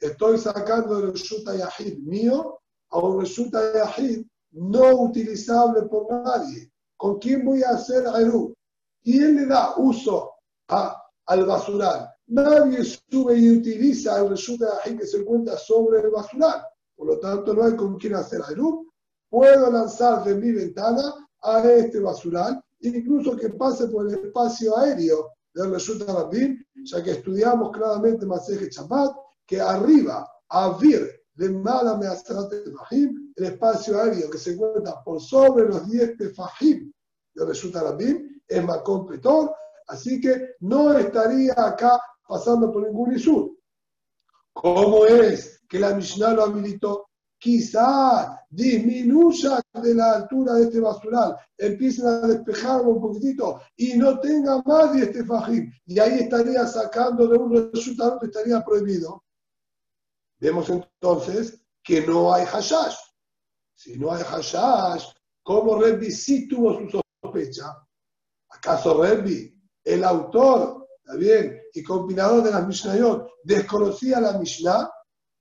A: Estoy sacando el Reshuta Yahid mío a un Reshuta Yahid no utilizable por nadie. ¿Con quién voy a hacer Eru? ¿Quién le da uso a, al basural? Nadie sube y utiliza el Reshuta Yahid que se encuentra sobre el basural. Por lo tanto, no hay con quién hacer Eru. Puedo lanzar de mi ventana a este basural, incluso que pase por el espacio aéreo del Reshuta Rabin, ya que estudiamos claramente Maseje Chabat, que arriba, a Vir, de Mala Mahim, el espacio aéreo que se encuentra por sobre los 10 Tefahim de Reshuta Rabin, es Macón Petor, así que no estaría acá pasando por ningún Isur. ¿Cómo es que la Mishnah lo habilitó? Quizá disminuya de la altura de este basural, empiecen a despejarlo un poquitito y no tenga más de este fajim. Y ahí estaría sacando de un resultado que estaría prohibido. Vemos entonces que no hay hashash. Si no hay hashash, ¿cómo Rebbi sí tuvo su sospecha? ¿Acaso Rebbi, el autor, bien, y combinador de las Mishnayot, desconocía la Mishnah?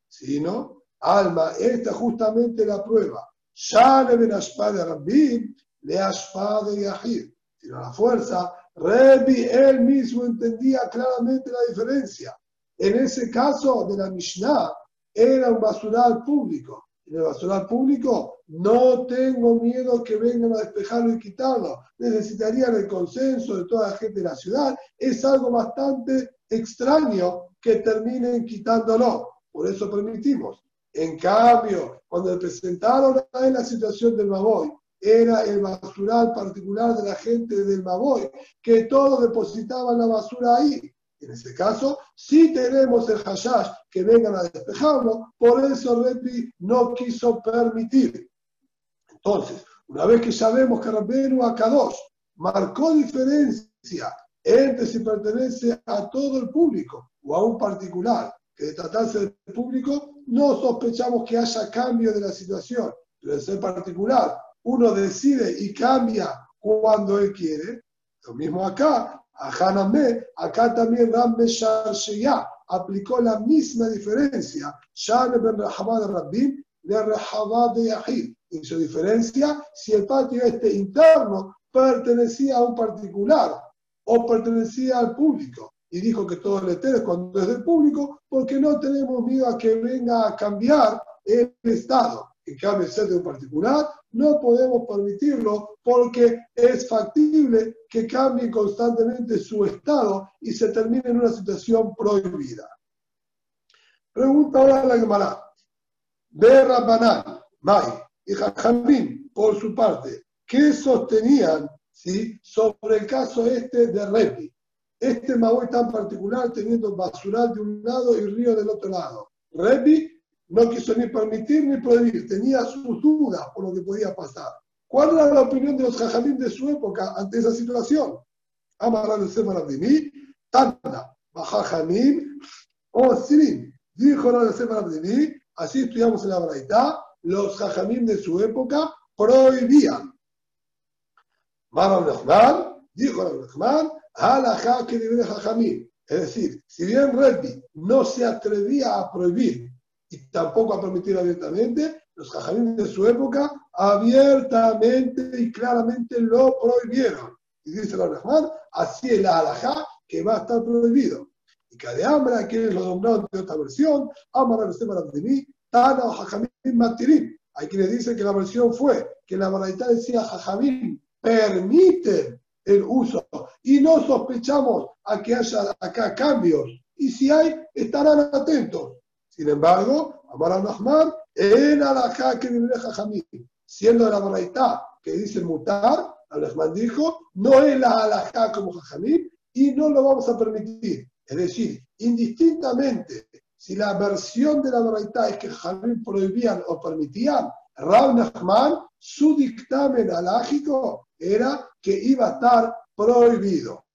A: Sí, ¿no? Alma, esta justamente la prueba. Ya le ven de Rabbi, le de Yahid. Tiene la fuerza, Rebbi él mismo entendía claramente la diferencia. En ese caso de la Mishnah, era un basural público. En el basural público no tengo miedo que vengan a despejarlo y quitarlo. Necesitarían el consenso de toda la gente de la ciudad. Es algo bastante extraño que terminen quitándolo. Por eso permitimos. En cambio, cuando le presentaron en la situación del Maboy, era el basural particular de la gente del Maboy, que todos depositaban la basura ahí. En ese caso, si tenemos el hashash que vengan a despejarlo, por eso Rebbi no quiso permitir. Entonces, una vez que sabemos que Rabbenu Akadosh marcó diferencia entre si pertenece a todo el público o a un particular, que de tratarse del público, no sospechamos que haya cambio de la situación. Pero de ser particular, uno decide y cambia cuando él quiere. Lo mismo acá, a Hanamé, acá también Ram Sheya aplicó la misma diferencia. Shan ben Rahamad de Rabbim de Rahamad de Yahid. Hizo diferencia si el patio este interno pertenecía a un particular o pertenecía al público. Y dijo que todo el estero es cuando es del público, porque no tenemos miedo a que venga a cambiar el estado. En cambio, ser de un particular, no podemos permitirlo porque es factible que cambie constantemente su estado y se termine en una situación prohibida. Pregunta ahora la Gemara. De Rabbanán, Mai y Jajamín, por su parte, ¿qué sostenían ¿sí? sobre el caso este de Repi? Este Maui tan particular teniendo basural de un lado y río del otro lado. Repi no quiso ni permitir ni prohibir, tenía sus dudas por lo que podía pasar. ¿Cuál era la opinión de los jajamín de su época ante esa situación? Amar de Semana de mí, Tanda, Bajajamín o Sirim. Dijo Semana de mí, así estudiamos en la Braita, los jajamín de su época prohibían. Nehman, dijo la Nehman, Alajá que libre jajamín. Es decir, si bien Rebbi no se atrevía a prohibir y tampoco a permitir abiertamente, los jajamín de su época abiertamente y claramente lo prohibieron. Y dice Rahman, así es la alajá que va a estar prohibido. Y cada hambre, quienes lo nombraron de otra versión, Amar de mí, Tana o Jajamín Matirim. Hay quienes dicen que la versión fue que la baraita decía Jajamín permite el uso y no sospechamos a que haya acá cambios y si hay, estarán atentos. Sin embargo, Amar al en alajá que vive Jajamí, siendo la verdad que dice mutar, al dijo, no es la alajá como Jajamí y no lo vamos a permitir. Es decir, indistintamente si la versión de la verdad es que Jajamí prohibían o permitían, Rab Nachman, su dictamen alágico era que iba a estar prohibido.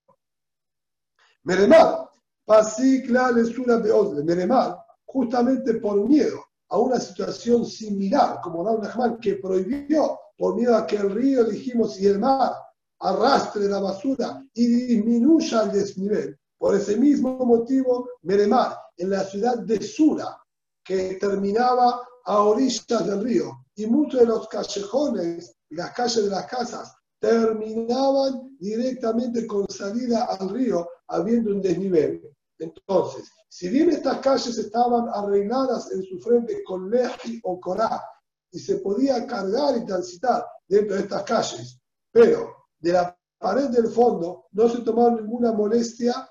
A: Meremar, Pasikla Lesura Beozle, Meremar, justamente por miedo a una situación similar, como Rab Nachman, que prohibió por miedo a que el río, dijimos, y el mar arrastre la basura y disminuya el desnivel. Por ese mismo motivo, Meremar, en la ciudad de Sura, que terminaba a orillas del río, y muchos de los callejones, las calles de las casas, terminaban directamente con salida al río, habiendo un desnivel. Entonces, si bien estas calles estaban arregladas en su frente con leji o corá, y se podía cargar y transitar dentro de estas calles, pero de la pared del fondo no se tomaba ninguna molestia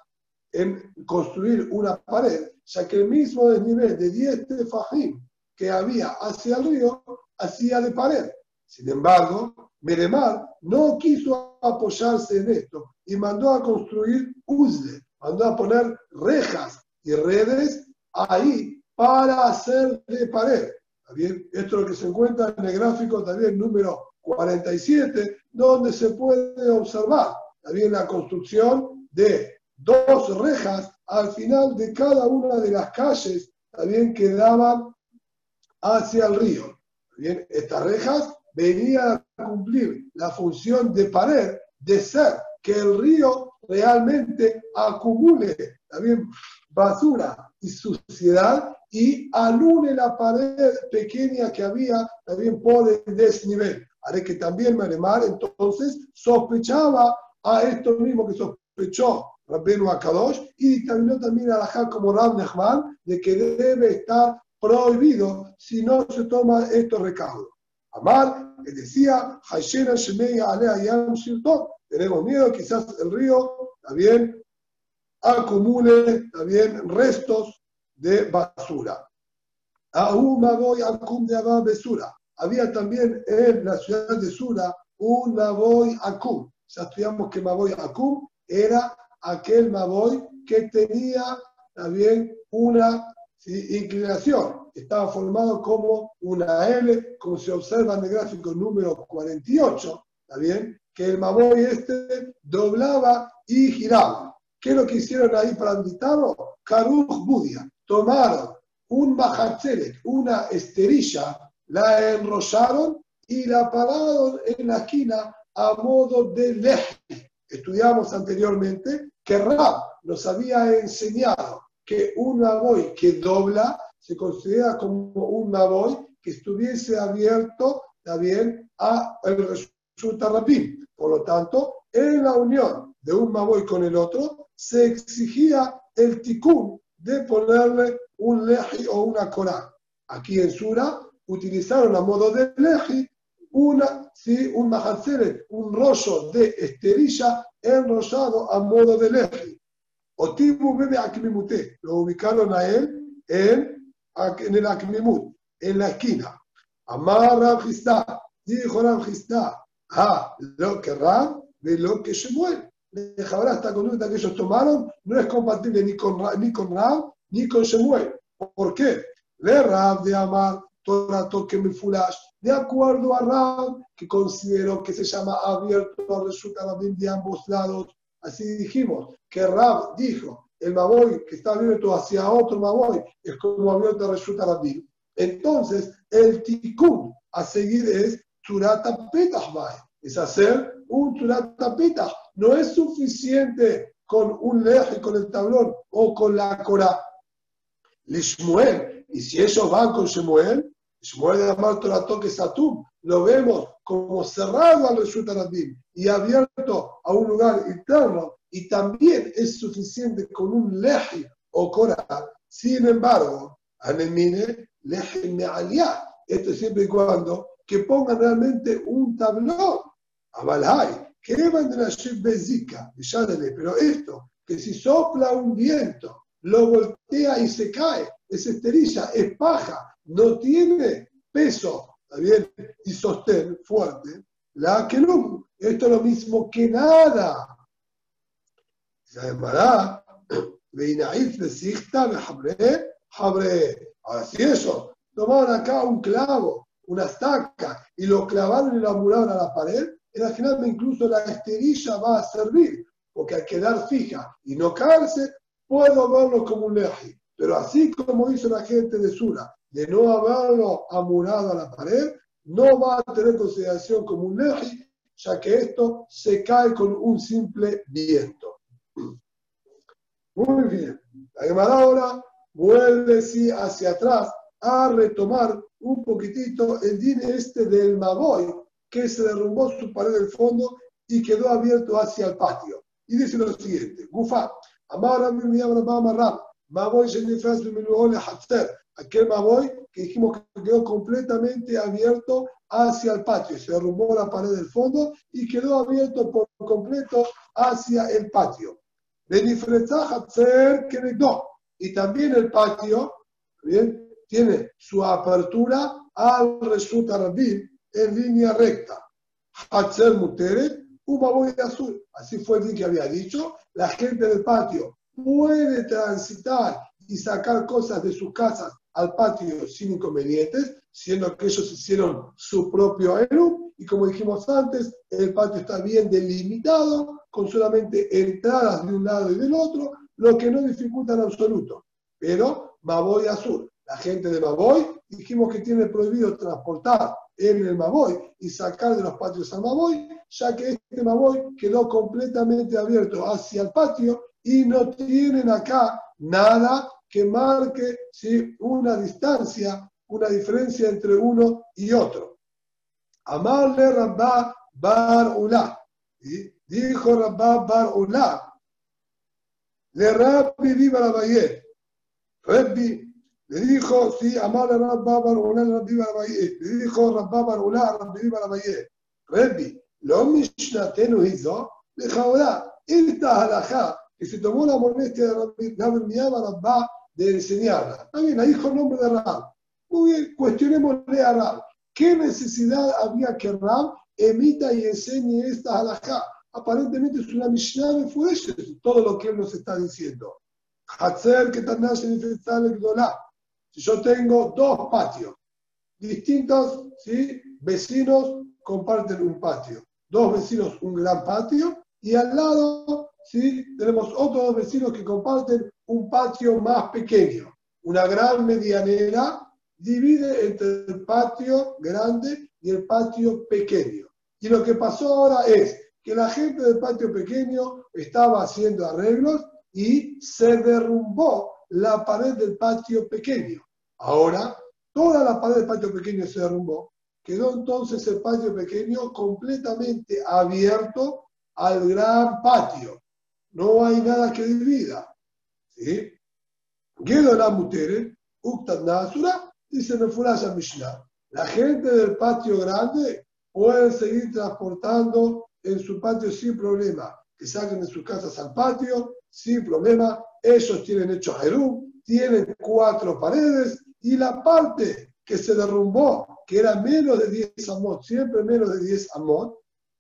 A: en construir una pared, ya que el mismo desnivel de 10 tefajim que había hacia el río hacía de pared. Sin embargo, Meremar no quiso apoyarse en esto y mandó a construir uzle, mandó a poner rejas y redes ahí para hacer de pared. Bien, esto es lo que se encuentra en el gráfico también número 47, donde se puede observar también la construcción de dos rejas al final de cada una de las calles también que daban hacia el río. Bien, estas rejas venían a cumplir la función de pared, de ser que el río realmente acumule también basura y suciedad y alune la pared pequeña que había también por el desnivel. Haré que también Maremar entonces sospechaba a esto mismo que sospechó Rabbenu Akadosh y dictaminó también a la como Rab Nechman de que debe estar prohibido si no se toma estos recaudos. Amar, que decía, tenemos miedo, quizás el río también acumule también restos de basura. Había también en la ciudad de Sura un Maboy Akum. Ya estudiamos que Maboy Akum era aquel Maboy que tenía también una inclinación. Estaba formado como una L, como se observa en el gráfico número 48, ¿está? Que el Maboy este doblaba y giraba. ¿Qué es lo que hicieron ahí para invitarlo? Karuch Budia. Tomaron un mahatzelet, una esterilla, la enrollaron y la pararon en la esquina a modo de lej. Estudiamos anteriormente que Rab nos había enseñado que un Naboy que dobla se considera como un Naboy que estuviese abierto también a el resultado Por lo tanto, en la unión de un Maboy con el otro, se exigía el tikkun de ponerle un leji o una corá. Aquí en Sura utilizaron a modo de leji una, ¿sí? un mahatzeret, un rollo de esterilla enrollado a modo de leji. Otibu bebe akmimute, lo ubicaron a él en, en el akmimut, en la esquina. Amar Rabjistá, dijo Rabjistá, ah, lo que Rab de lo que Shemuel. Dejará esta conducta que ellos tomaron no es compatible ni con, ni con Rab ni con Shemuel. ¿Por qué? Le Rab de Amar Torah toque mi fulash, de acuerdo a Rab, que considero que se llama abierto resulta de ambos lados. Así dijimos, que Rab dijo, el Maboy que está abierto hacia otro Maboy es como abierto resulta Rabin. Entonces, el tikkun a seguir es Turata Petahbay, es hacer un Turatapita. No es suficiente con un leje, con el tablón o con la cora. Shmuel, y si ellos van con Shemuel, Lo vemos como cerrado al resulta y abierto a un lugar interno, y también es suficiente con un leje o cora. Sin embargo, Anemine, leje me'alía. Esto siempre y cuando que pongan realmente un tablón Abalai, que van de la bezica, pero esto, que si sopla un viento lo voltea y se cae, es esterilla, es paja, no tiene peso, ¿está bien? Y sostén fuerte, la que no, esto es lo mismo que nada. Ahora, si eso, tomaron acá un clavo, una estaca, y lo clavaron y lo amuraron a la pared, en la final incluso la esterilla va a servir, porque al quedar fija y no caerse, puedo verlo como un leji. Pero así como hizo la gente de Sura, de no haberlo amurado a la pared, no va a tener consideración como un leji, ya que esto se cae con un simple viento. Muy bien. La Gemara ahora vuelve sí, hacia atrás a retomar un poquitito el dine este del Maboy, que se derrumbó su pared del fondo y quedó abierto hacia el patio. Y dice lo siguiente, Gufa, Amar Maboy aquel Maboy que dijimos que quedó completamente abierto hacia el patio, se derrumbó la pared del fondo y quedó abierto por completo hacia el patio. Y también el patio, bien, tiene su apertura al resulta en línea recta. Hatzer Muteret, un azul. Así fue el que había dicho. La gente del patio puede transitar y sacar cosas de sus casas al patio sin inconvenientes, siendo que ellos hicieron su propio Eru. Y como dijimos antes, el patio está bien delimitado, con solamente entradas de un lado y del otro, lo que no dificulta en absoluto. Pero Maboy Azul, la gente de Maboy, dijimos que tiene prohibido transportar en el Maboy y sacar de los patios al Maboy, ya que este Maboy quedó completamente abierto hacia el patio y no tienen acá nada que marque ¿sí? una distancia, una diferencia entre uno y otro. Amarle Rabba Bar Ulá. Dijo Rabba Bar Ulá. Le Rabbi Viva la Valle. Rabbi le dijo, sí, amarle Rabba Bar Ulá, Rabbi Viva la Valle. Le dijo Rabba Bar Ulá, Rabbi Viva la Valle. Rabbi, lo Mishnatenu hizo, le Jaudá. Esta halajá que se tomó la molestia de Rabbi Rabba de enseñarla. Está bien, ahí dijo el nombre de Rab. Muy bien, cuestionémosle a Rab. ¿Qué necesidad había que Rab emita y enseñe esta halajá? Aparentemente es una Mishnah de Fueshes, todo lo que él nos está diciendo. Hatzer que Si yo tengo dos patios distintos, ¿sí? vecinos comparten un patio. Dos vecinos un gran patio y al lado ¿sí? tenemos otros vecinos que comparten un patio más pequeño. Una gran medianera divide entre el patio grande y el patio pequeño. Y lo que pasó ahora es que la gente del patio pequeño estaba haciendo arreglos y se derrumbó la pared del patio pequeño. Ahora, toda la pared del patio pequeño se derrumbó. Quedó entonces el patio pequeño completamente abierto al gran patio. No hay nada que divida. ¿Sí? la Mutere, dice Mefurasha Mishnah. La gente del patio grande puede seguir transportando en su patio sin problema. Que saquen de sus casas al patio sin problema. Ellos tienen hecho Jerú, tienen cuatro paredes y la parte que se derrumbó, que era menos de 10 amot, siempre menos de 10 amot,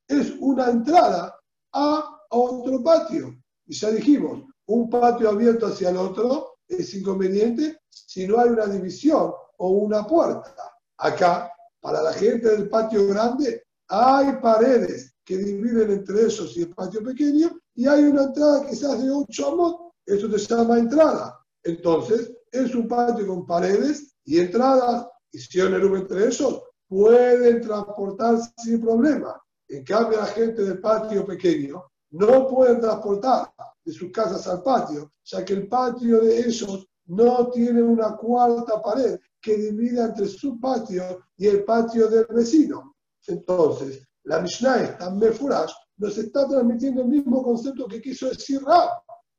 A: es una entrada a otro patio. Ya dijimos, un patio abierto hacia el otro es inconveniente si no hay una división o una puerta. Acá, para la gente del patio grande, hay paredes que dividen entre ellos y el patio pequeño y hay una entrada quizás de 8 amot, eso se llama entrada. Entonces, es un patio con paredes y entradas, y si hay un entre ellos, pueden transportarse sin problema. En cambio, la gente del patio pequeño no pueden transportar de sus casas al patio, ya que el patio de ellos no tiene una cuarta pared que divida entre su patio y el patio del vecino. Entonces, la Mishnah esta, Mefurash, nos está transmitiendo el mismo concepto que quiso decir Rab.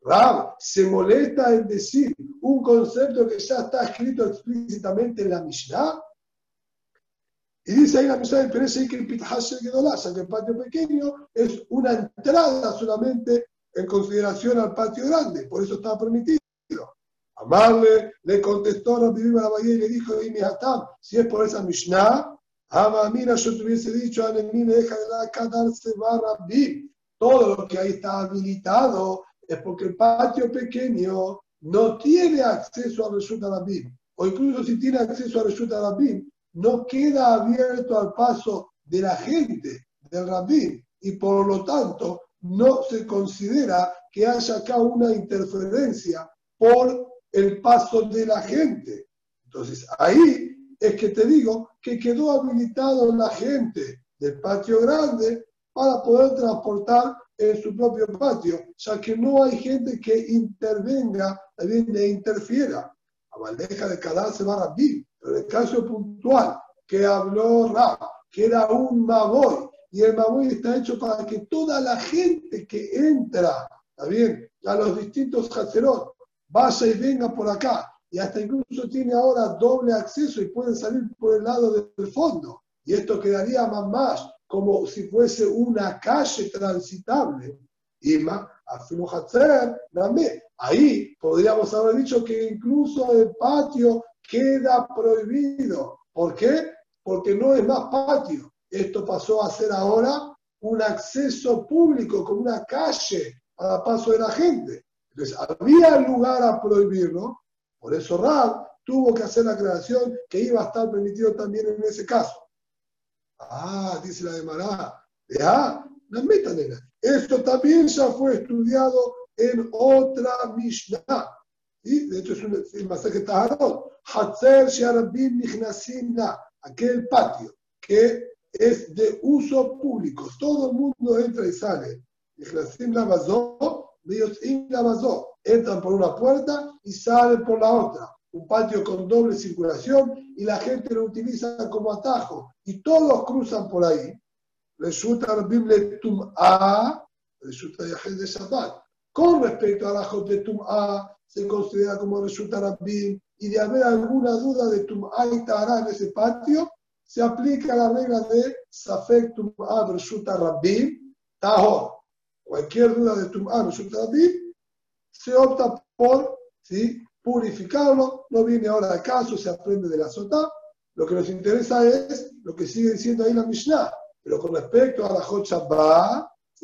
A: Rab se molesta en decir un concepto que ya está escrito explícitamente en la Mishnah. Y dice ahí la Mishnah, parece que el Pithash que el patio pequeño es una entrada solamente en consideración al patio grande, por eso está permitido. Amarle le contestó Rabbi a la y le dijo, si es por esa Mishnah, Ama, mira, yo te hubiese dicho, mí me deja de la va Rabbi. Todo lo que ahí está habilitado es porque el patio pequeño no tiene acceso a Reshut Rabbi. O incluso si tiene acceso a Reshut Rabbi, no queda abierto al paso de la gente del Rabbi. Y por lo tanto, no se considera que haya acá una interferencia por el paso de la gente. Entonces, ahí es que te digo que quedó habilitado la gente del patio grande para poder transportar en su propio patio, ya que no hay gente que intervenga, también e interfiera. A bandeja de cada se va a pero en el caso puntual que habló Ra, que era un Maboy, y el Maboy está hecho para que toda la gente que entra, ¿está bien? A los distintos Hacerot, vaya y venga por acá, y hasta incluso tiene ahora doble acceso y pueden salir por el lado del fondo. Y esto quedaría más, más como si fuese una calle transitable. Y más, ahí podríamos haber dicho que incluso el patio queda prohibido. ¿Por qué? Porque no es más patio. Esto pasó a ser ahora un acceso público, como una calle para paso de la gente. Entonces, había lugar a prohibirlo, por eso Rab tuvo que hacer la aclaración que iba a estar permitido también en ese caso. Ah, dice la de Mará, ah, la metanena. Esto también ya fue estudiado en otra Mishnah. ¿sí? De hecho, es un mensaje Taharot. Hatzer Sharabim Nichnasimna, aquel patio que es de uso público. Todo el mundo entra y sale. Nichnasimna Bazó, la Bazó entran por una puerta y salen por la otra. Un patio con doble circulación y la gente lo utiliza como atajo. Y todos cruzan por ahí. Resulta la Biblia Tum'a, resulta de Shabbat. Con respecto a la de Tum'a, se considera como resulta Rabbim. Y de haber alguna duda de Tum'a y Tará en ese patio, se aplica la regla de Safek Tum'a resulta Rabbim, Tahor. Cualquier duda de Tum'a resulta Rabbim, se opta por ¿sí? purificarlo, no viene ahora al caso, se aprende de la sota. Lo que nos interesa es lo que sigue diciendo ahí la Mishnah. Pero con respecto a la Hot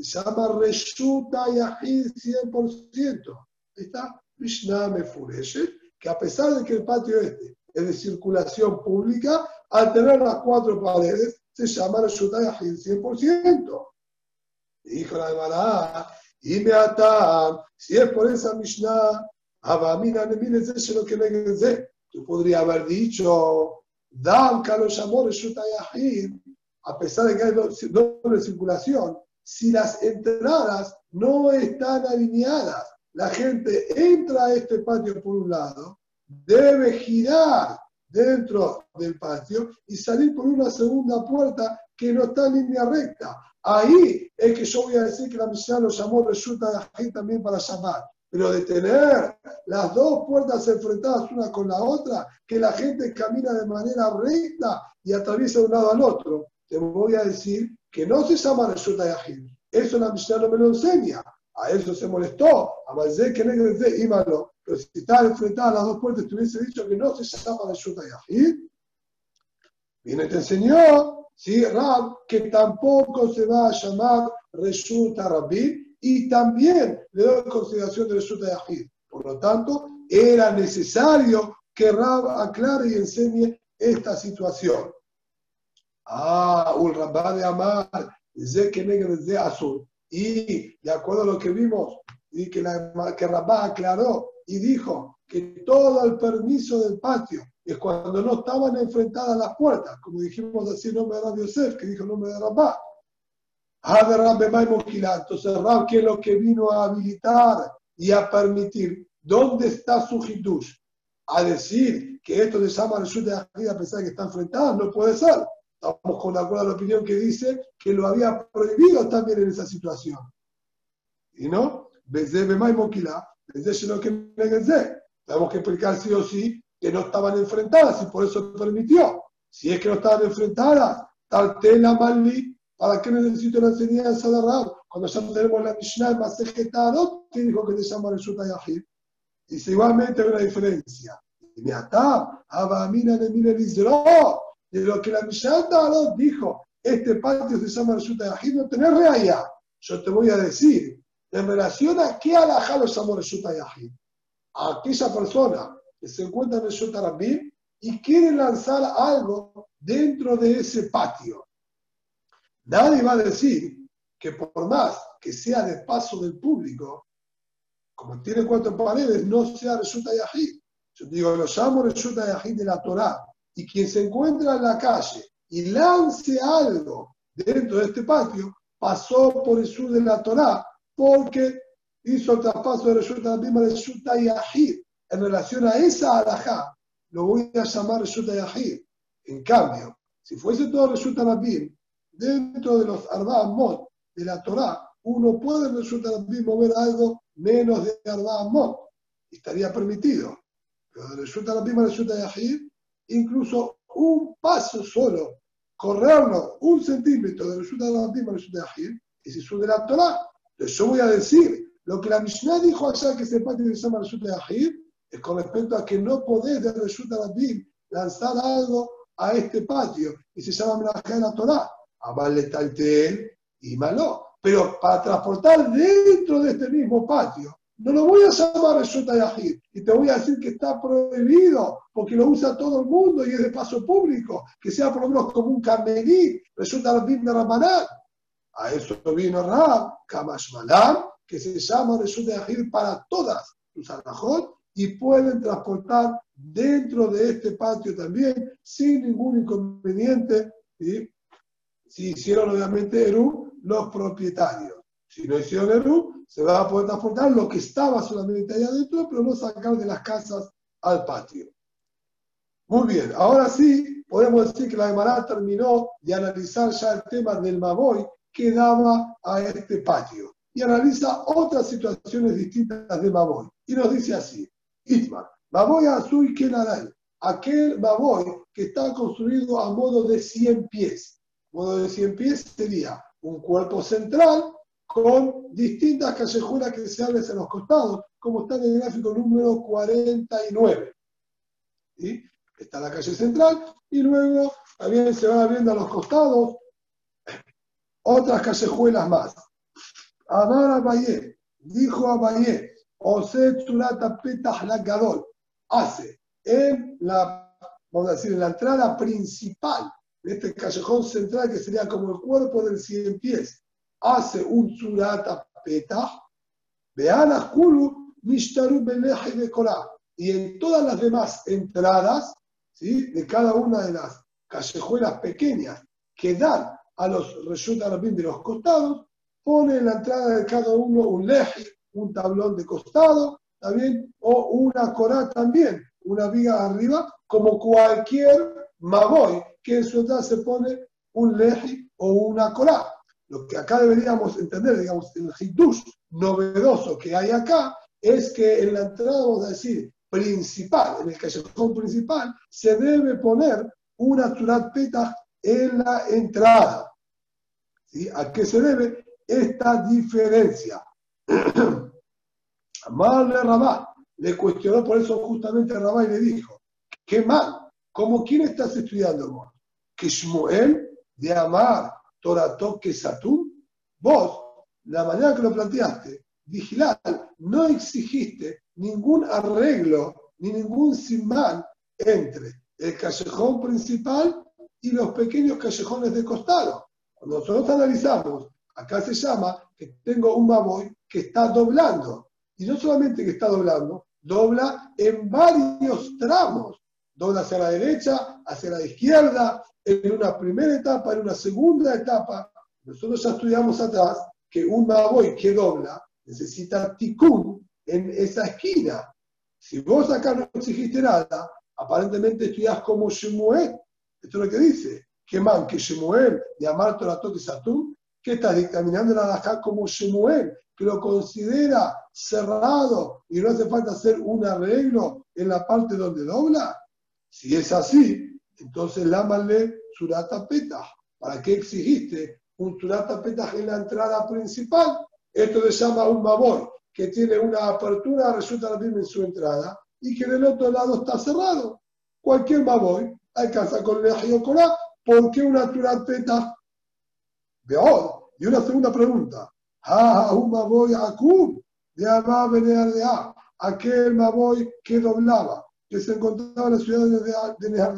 A: se llama Reshuta Yahid 100%. Ahí está, Mishnah Mefureshet, que a pesar de que el patio este es de circulación pública, al tener las cuatro paredes, se llama Reshuta Yahid 100%. Dijo la Gemara, y me ata, si es por esa Mishnah, Abamina es lo que me Tú podrías haber dicho, Dam Kalosh Shutayahid, a pesar de que hay doble circulación, si las entradas no están alineadas, la gente entra a este patio por un lado, debe girar dentro del patio y salir por una segunda puerta que no está en línea recta. Ahí es que yo voy a decir que la misión lo llamó resulta de aquí también para llamar. Pero de tener las dos puertas enfrentadas una con la otra, que la gente camina de manera recta y atraviesa de un lado al otro, te voy a decir que no se llama resulta de Ajid. Eso la misión no me lo enseña. A eso se molestó. A Mazé que dice, ímalo. Pero si están enfrentadas las dos puertas, te hubiese dicho que no se llama resulta de Ajid. Viene y te enseñó ¿sí? Rab, que tampoco se va a llamar Resulta Rabbi, y también le doy consideración de Resulta Yahid. Por lo tanto, era necesario que Rab aclare y enseñe esta situación. Ah, un Rabba de Amar, de que de azul. Y de acuerdo a lo que vimos, y que, la, que Rabba aclaró y dijo que todo el permiso del patio es cuando no estaban enfrentadas las puertas, como dijimos así el nombre de Rabbi Yosef, que dijo el nombre Rabá. Ah, de Rabbi Entonces, Rab, que es lo que vino a habilitar y a permitir, ¿dónde está su hidush? A decir que esto se llama Reshut de a pesar de que está enfrentadas, no puede ser. Estamos con la acuerdo la opinión que dice que lo había prohibido también en esa situación. ¿Y no? Desde Bemay Mokila, desde lo que Tenemos que explicar sí o sí que no estaban enfrentadas y por eso permitió. Si es que no estaban enfrentadas, tal tela malí, ¿para qué necesito la enseñanza de Rab? Cuando ya tenemos la Mishnah Masejetarot, que dijo que se llama Reshuta Yahid. Dice igualmente una diferencia. De lo que la Mishnah dijo, este patio se llama Resulta de no tenés reaya. Yo te voy a decir, en relación a qué alajá lo llamo Resulta de. A aquella persona que se encuentra en Resulta Rabim y quiere lanzar algo dentro de ese patio. Nadie va a decir que por más que sea de paso del público, como tiene cuatro paredes, no sea resulta Yahid. Yo digo, lo llamo resulta Yahid de la Torah. Y quien se encuentra en la calle y lance algo dentro de este patio, pasó por el sur de la Torah porque hizo el traspaso de resulta misma resulta Yahid. En relación a esa alajá, lo voy a llamar Yahid. En cambio, si fuese todo resulta Rabim, dentro de los Arba de la Torah, uno puede resulta Rabim mover algo menos de Arba. Estaría permitido. Pero de Rabim a resulta Yahid, incluso un paso solo, correrlo un centímetro de resulta Rabim a Yahid, es eso de la Torah. Yo voy a decir, lo que la Mishnah dijo allá que se parte de llama Yahid, es con respecto a que no podés de resulta Rabim lanzar algo a este patio y se llama Melajá de la Torah. Amarle taltel y malo. Pero para transportar dentro de este mismo patio, no lo voy a llamar Resulta Yahid y te voy a decir que está prohibido porque lo usa todo el mundo y es de paso público, que sea por lo menos como un camelí, resulta la de Ramanán. A eso vino Rab, Kamash Malam, que se llama Resulta Yahid para todas tus alajot y pueden transportar dentro de este patio también sin ningún inconveniente. Si hicieron obviamente Eru, los propietarios. Si no hicieron Eru, se va a poder transportar lo que estaba solamente allá adentro, pero no sacar de las casas al patio. Muy bien, ahora sí podemos decir que la Gemara terminó de analizar ya el tema del Maboy que daba a este patio y analiza otras situaciones distintas de Maboy. Y nos dice así, Itmar, Maboy Azul Kenaray, aquel Maboy que está construido a modo de 100 pies. Modo de 100 pies sería un cuerpo central con distintas callejuelas que se abren en los costados, como está en el gráfico número 49. ¿Sí? Está la calle central y luego también se van abriendo a los costados otras callejuelas más. Amar Abayé, dijo Abayé, Ose Tzurata Petah hace en la, vamos a decir, la entrada principal de este callejón central, que sería como el cuerpo del cien pies, hace un Tzurata Petah, vean Kulu, Mishtaru de Y en todas las demás entradas, ¿sí? de cada una de las callejuelas pequeñas que dan a los Reshut de los costados, pone en la entrada de cada uno un leje, un tablón de costado, también, o una corá también, una viga arriba, como cualquier magoy que en su entrada se pone un leji o una corá. Lo que acá deberíamos entender, digamos, el hidush novedoso que hay acá, es que en la entrada, vamos a decir, principal, en el callejón principal, se debe poner una surat petah en la entrada. ¿Sí? ¿A qué se debe esta diferencia? Amarle Rabá le cuestionó por eso justamente a Rabá y le dijo, ¿qué mal? ¿Cómo quién estás estudiando vos? ¿Que Shmuel de Amar Torato que Satum? Vos, la manera que lo planteaste, Vigilal, no exigiste ningún arreglo ni ningún simán entre el callejón principal y los pequeños callejones de costado. Cuando nosotros analizamos, acá se llama que tengo un baboy que está doblando y no solamente que está doblando, dobla en varios tramos. Dobla hacia la derecha, hacia la izquierda, en una primera etapa, en una segunda etapa. Nosotros ya estudiamos atrás que un Maboy que dobla necesita tikkun en esa esquina. Si vos acá no exigiste nada, aparentemente estudias como Shemuel. Esto es lo que dice. Que man, que Shemuel, de Amar Torah y que estás dictaminando la acá como Shemuel, que lo considera cerrado y no hace falta hacer un arreglo en la parte donde dobla? Si es así, entonces lámale surata petah. ¿Para qué exigiste un surata petah en la entrada principal? Esto se llama un babor, que tiene una apertura, resulta la misma en su entrada, y que del otro lado está cerrado. Cualquier Maboy alcanza con el Corá, ¿por qué una Turat Petah? Veo, y una segunda pregunta. Ah, un Maboy Akum, de Abba de aquel Maboy que doblaba, que se encontraba en la ciudad de Nehar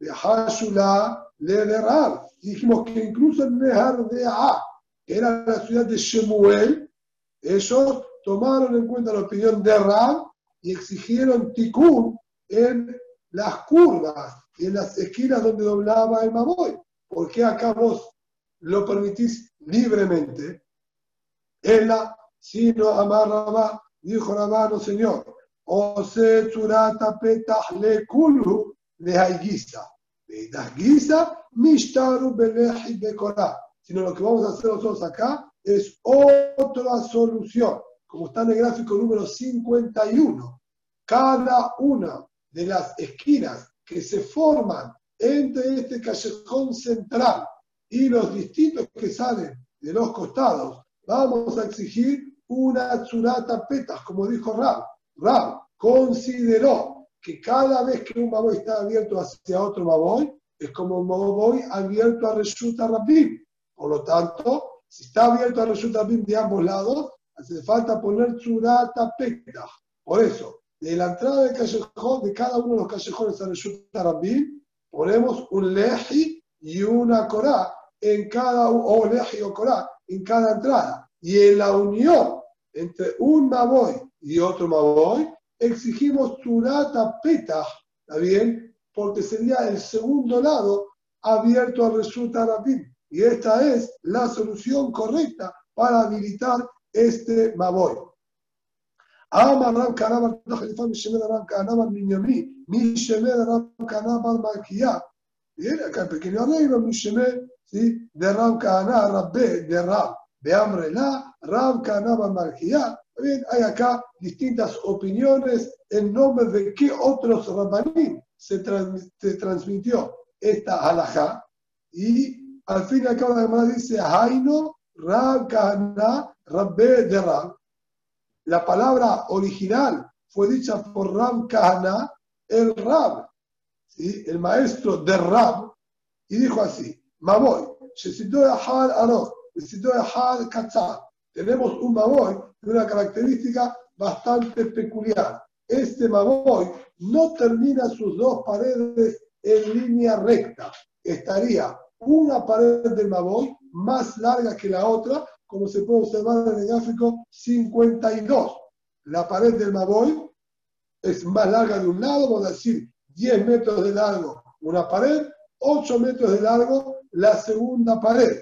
A: de Hashula, le de Dijimos que incluso en Nehar de A, que era la ciudad de Shemuel, ellos tomaron en cuenta la opinión de Rab y exigieron tikkun en las curvas y en las esquinas donde doblaba el Maboy. ¿Por qué acá vos lo permitís libremente? Ella, sino amar Rabá, dijo Rabá, no señor, o se churata petah le kulhu le haigisa. Guisa, mishtaru beleji bekorá. Sino lo que vamos a hacer nosotros acá es otra solución como está en el gráfico número 51, cada una de las esquinas que se forman entre este callejón central y los distintos que salen de los costados, vamos a exigir una tsurata petas, como dijo Rab. Rab consideró que cada vez que un maboy está abierto hacia otro maboy, es como un maboy abierto a Resulta Rabim. Por lo tanto, si está abierto a Resulta Rabim de ambos lados, hace falta poner churata pekta. Por eso, de la entrada del callejón, de cada uno de los callejones a Reshut ponemos un leji y una corá en cada, o leji o corá en cada entrada. Y en la unión entre un maboy y otro maboy, exigimos churata peta, ¿está bien? Porque sería el segundo lado abierto al resulta Rabim. Y esta es la solución correcta para habilitar este Maboy. Ama Ram Kanaba Khalifa Mishemed Ram Kanaba Minyami, Mishemed Ram Kanaba Malkia. Bien, acá el pequeño arreglo, Mishemed, ¿sí? de Ram Kana, Rabbe, de Ram. la Ram Kanaba Malkia. Bien, hay acá distintas opiniones en nombre de qué otros Rabbanim se, trans, se transmitió esta alajá. Y al fin y al cabo, además dice, Haino Ram Kana Rabbe de Rab. La palabra original fue dicha por Kahana, el Rab, ¿sí? el maestro de Rab, y dijo así: Maboy, tenemos un Maboy de una característica bastante peculiar. Este Maboy no termina sus dos paredes en línea recta. Estaría una pared del Maboy más larga que la otra como se puede observar en el gráfico 52. La pared del Maboy es más larga de un lado, vamos a decir 10 metros de largo una pared, 8 metros de largo la segunda pared.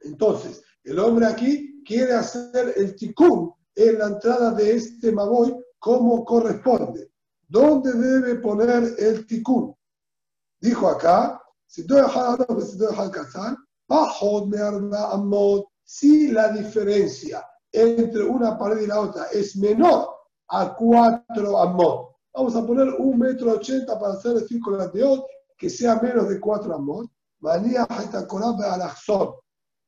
A: Entonces, el hombre aquí quiere hacer el ticún en la entrada de este Maboy como corresponde. ¿Dónde debe poner el ticún? Dijo acá, si si la diferencia entre una pared y la otra es menor a 4 amot, vamos a poner un metro ochenta para hacer el círculo de que sea menos de 4 amot, manía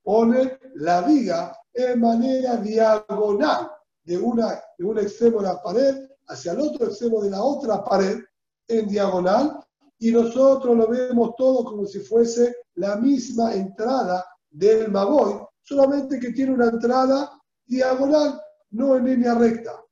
A: pone la viga en manera diagonal de, una, de un extremo de la pared hacia el otro extremo de la otra pared en diagonal y nosotros lo vemos todo como si fuese la misma entrada del Maboy solamente que tiene una entrada diagonal, no en línea recta.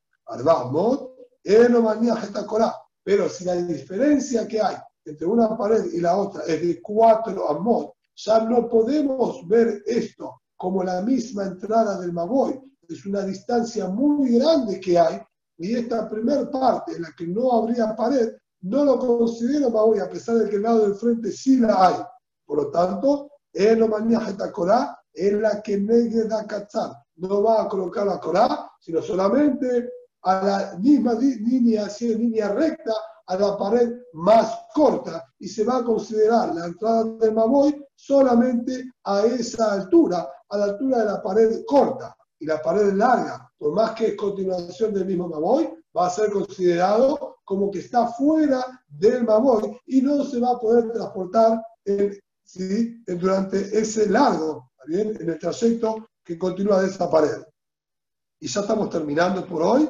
A: Pero si la diferencia que hay entre una pared y la otra es de 4 amot, ya no podemos ver esto como la misma entrada del Maboy. Es una distancia muy grande que hay y esta primera parte en la que no habría pared, no lo considero Maboy, a pesar de que el lado del frente sí la hay. Por lo tanto, Enomanía es la que negue da cachar. No va a colocar la Corá, sino solamente a la misma línea, así en línea recta, a la pared más corta y se va a considerar la entrada del Maboy solamente a esa altura, a la altura de la pared corta. Y la pared larga, por más que es continuación del mismo Maboy, va a ser considerado como que está fuera del Maboy y no se va a poder transportar en ¿sí? durante ese largo, ¿bien? en el trayecto que continúa de esa pared. Y ya estamos terminando por hoy.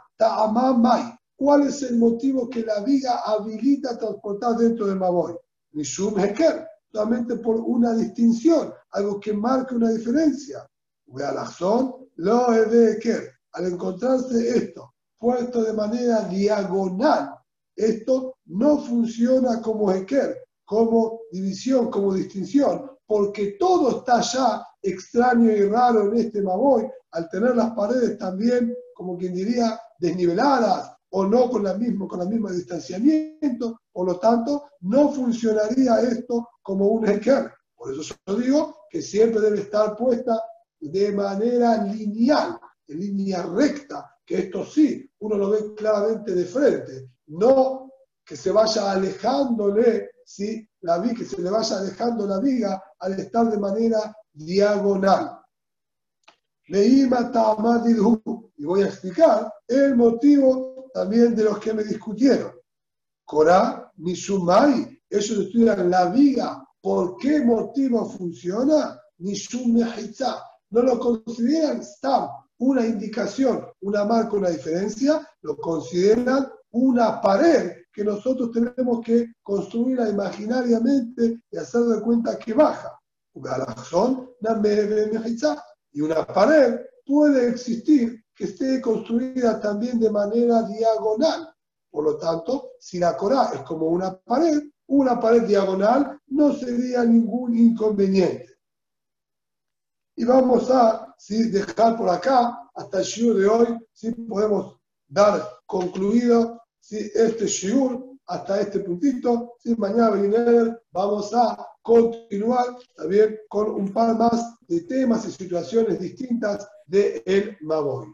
A: Ta'amamai. ¿Cuál es el motivo que la viga habilita transportar dentro del Maboy? Mishum Heker, solamente por una distinción, algo que marca una diferencia. La lo Heker. Al encontrarse esto puesto de manera diagonal, esto no funciona como Heker, como división, como distinción, porque todo está ya extraño y raro en este Maboy, al tener las paredes también, como quien diría, desniveladas o no con, la misma, con el mismo distanciamiento, por lo tanto, no funcionaría esto como un Heker. Por eso yo digo que siempre debe estar puesta de manera lineal, en línea recta, que esto sí, uno lo ve claramente de frente, no que se vaya alejándole, ¿sí? la que se le vaya alejando la viga al estar de manera diagonal. Y voy a explicar el motivo también de los que me discutieron. Corá, Mishumai, ellos estudian la viga, ¿por qué motivo funciona? Mishum No lo consideran Stam, una indicación, una marca, una diferencia, lo consideran una pared que nosotros tenemos que construirla imaginariamente y hacer de cuenta que baja. Y una pared puede existir que esté construida también de manera diagonal. Por lo tanto, si la Corá es como una pared, una pared diagonal no sería ningún inconveniente. Y vamos a dejar por acá hasta el shiur de hoy, si podemos dar concluido este shiur hasta este puntito. Si mañana vamos a continuar también con un par más de temas y situaciones distintas de el Maboy.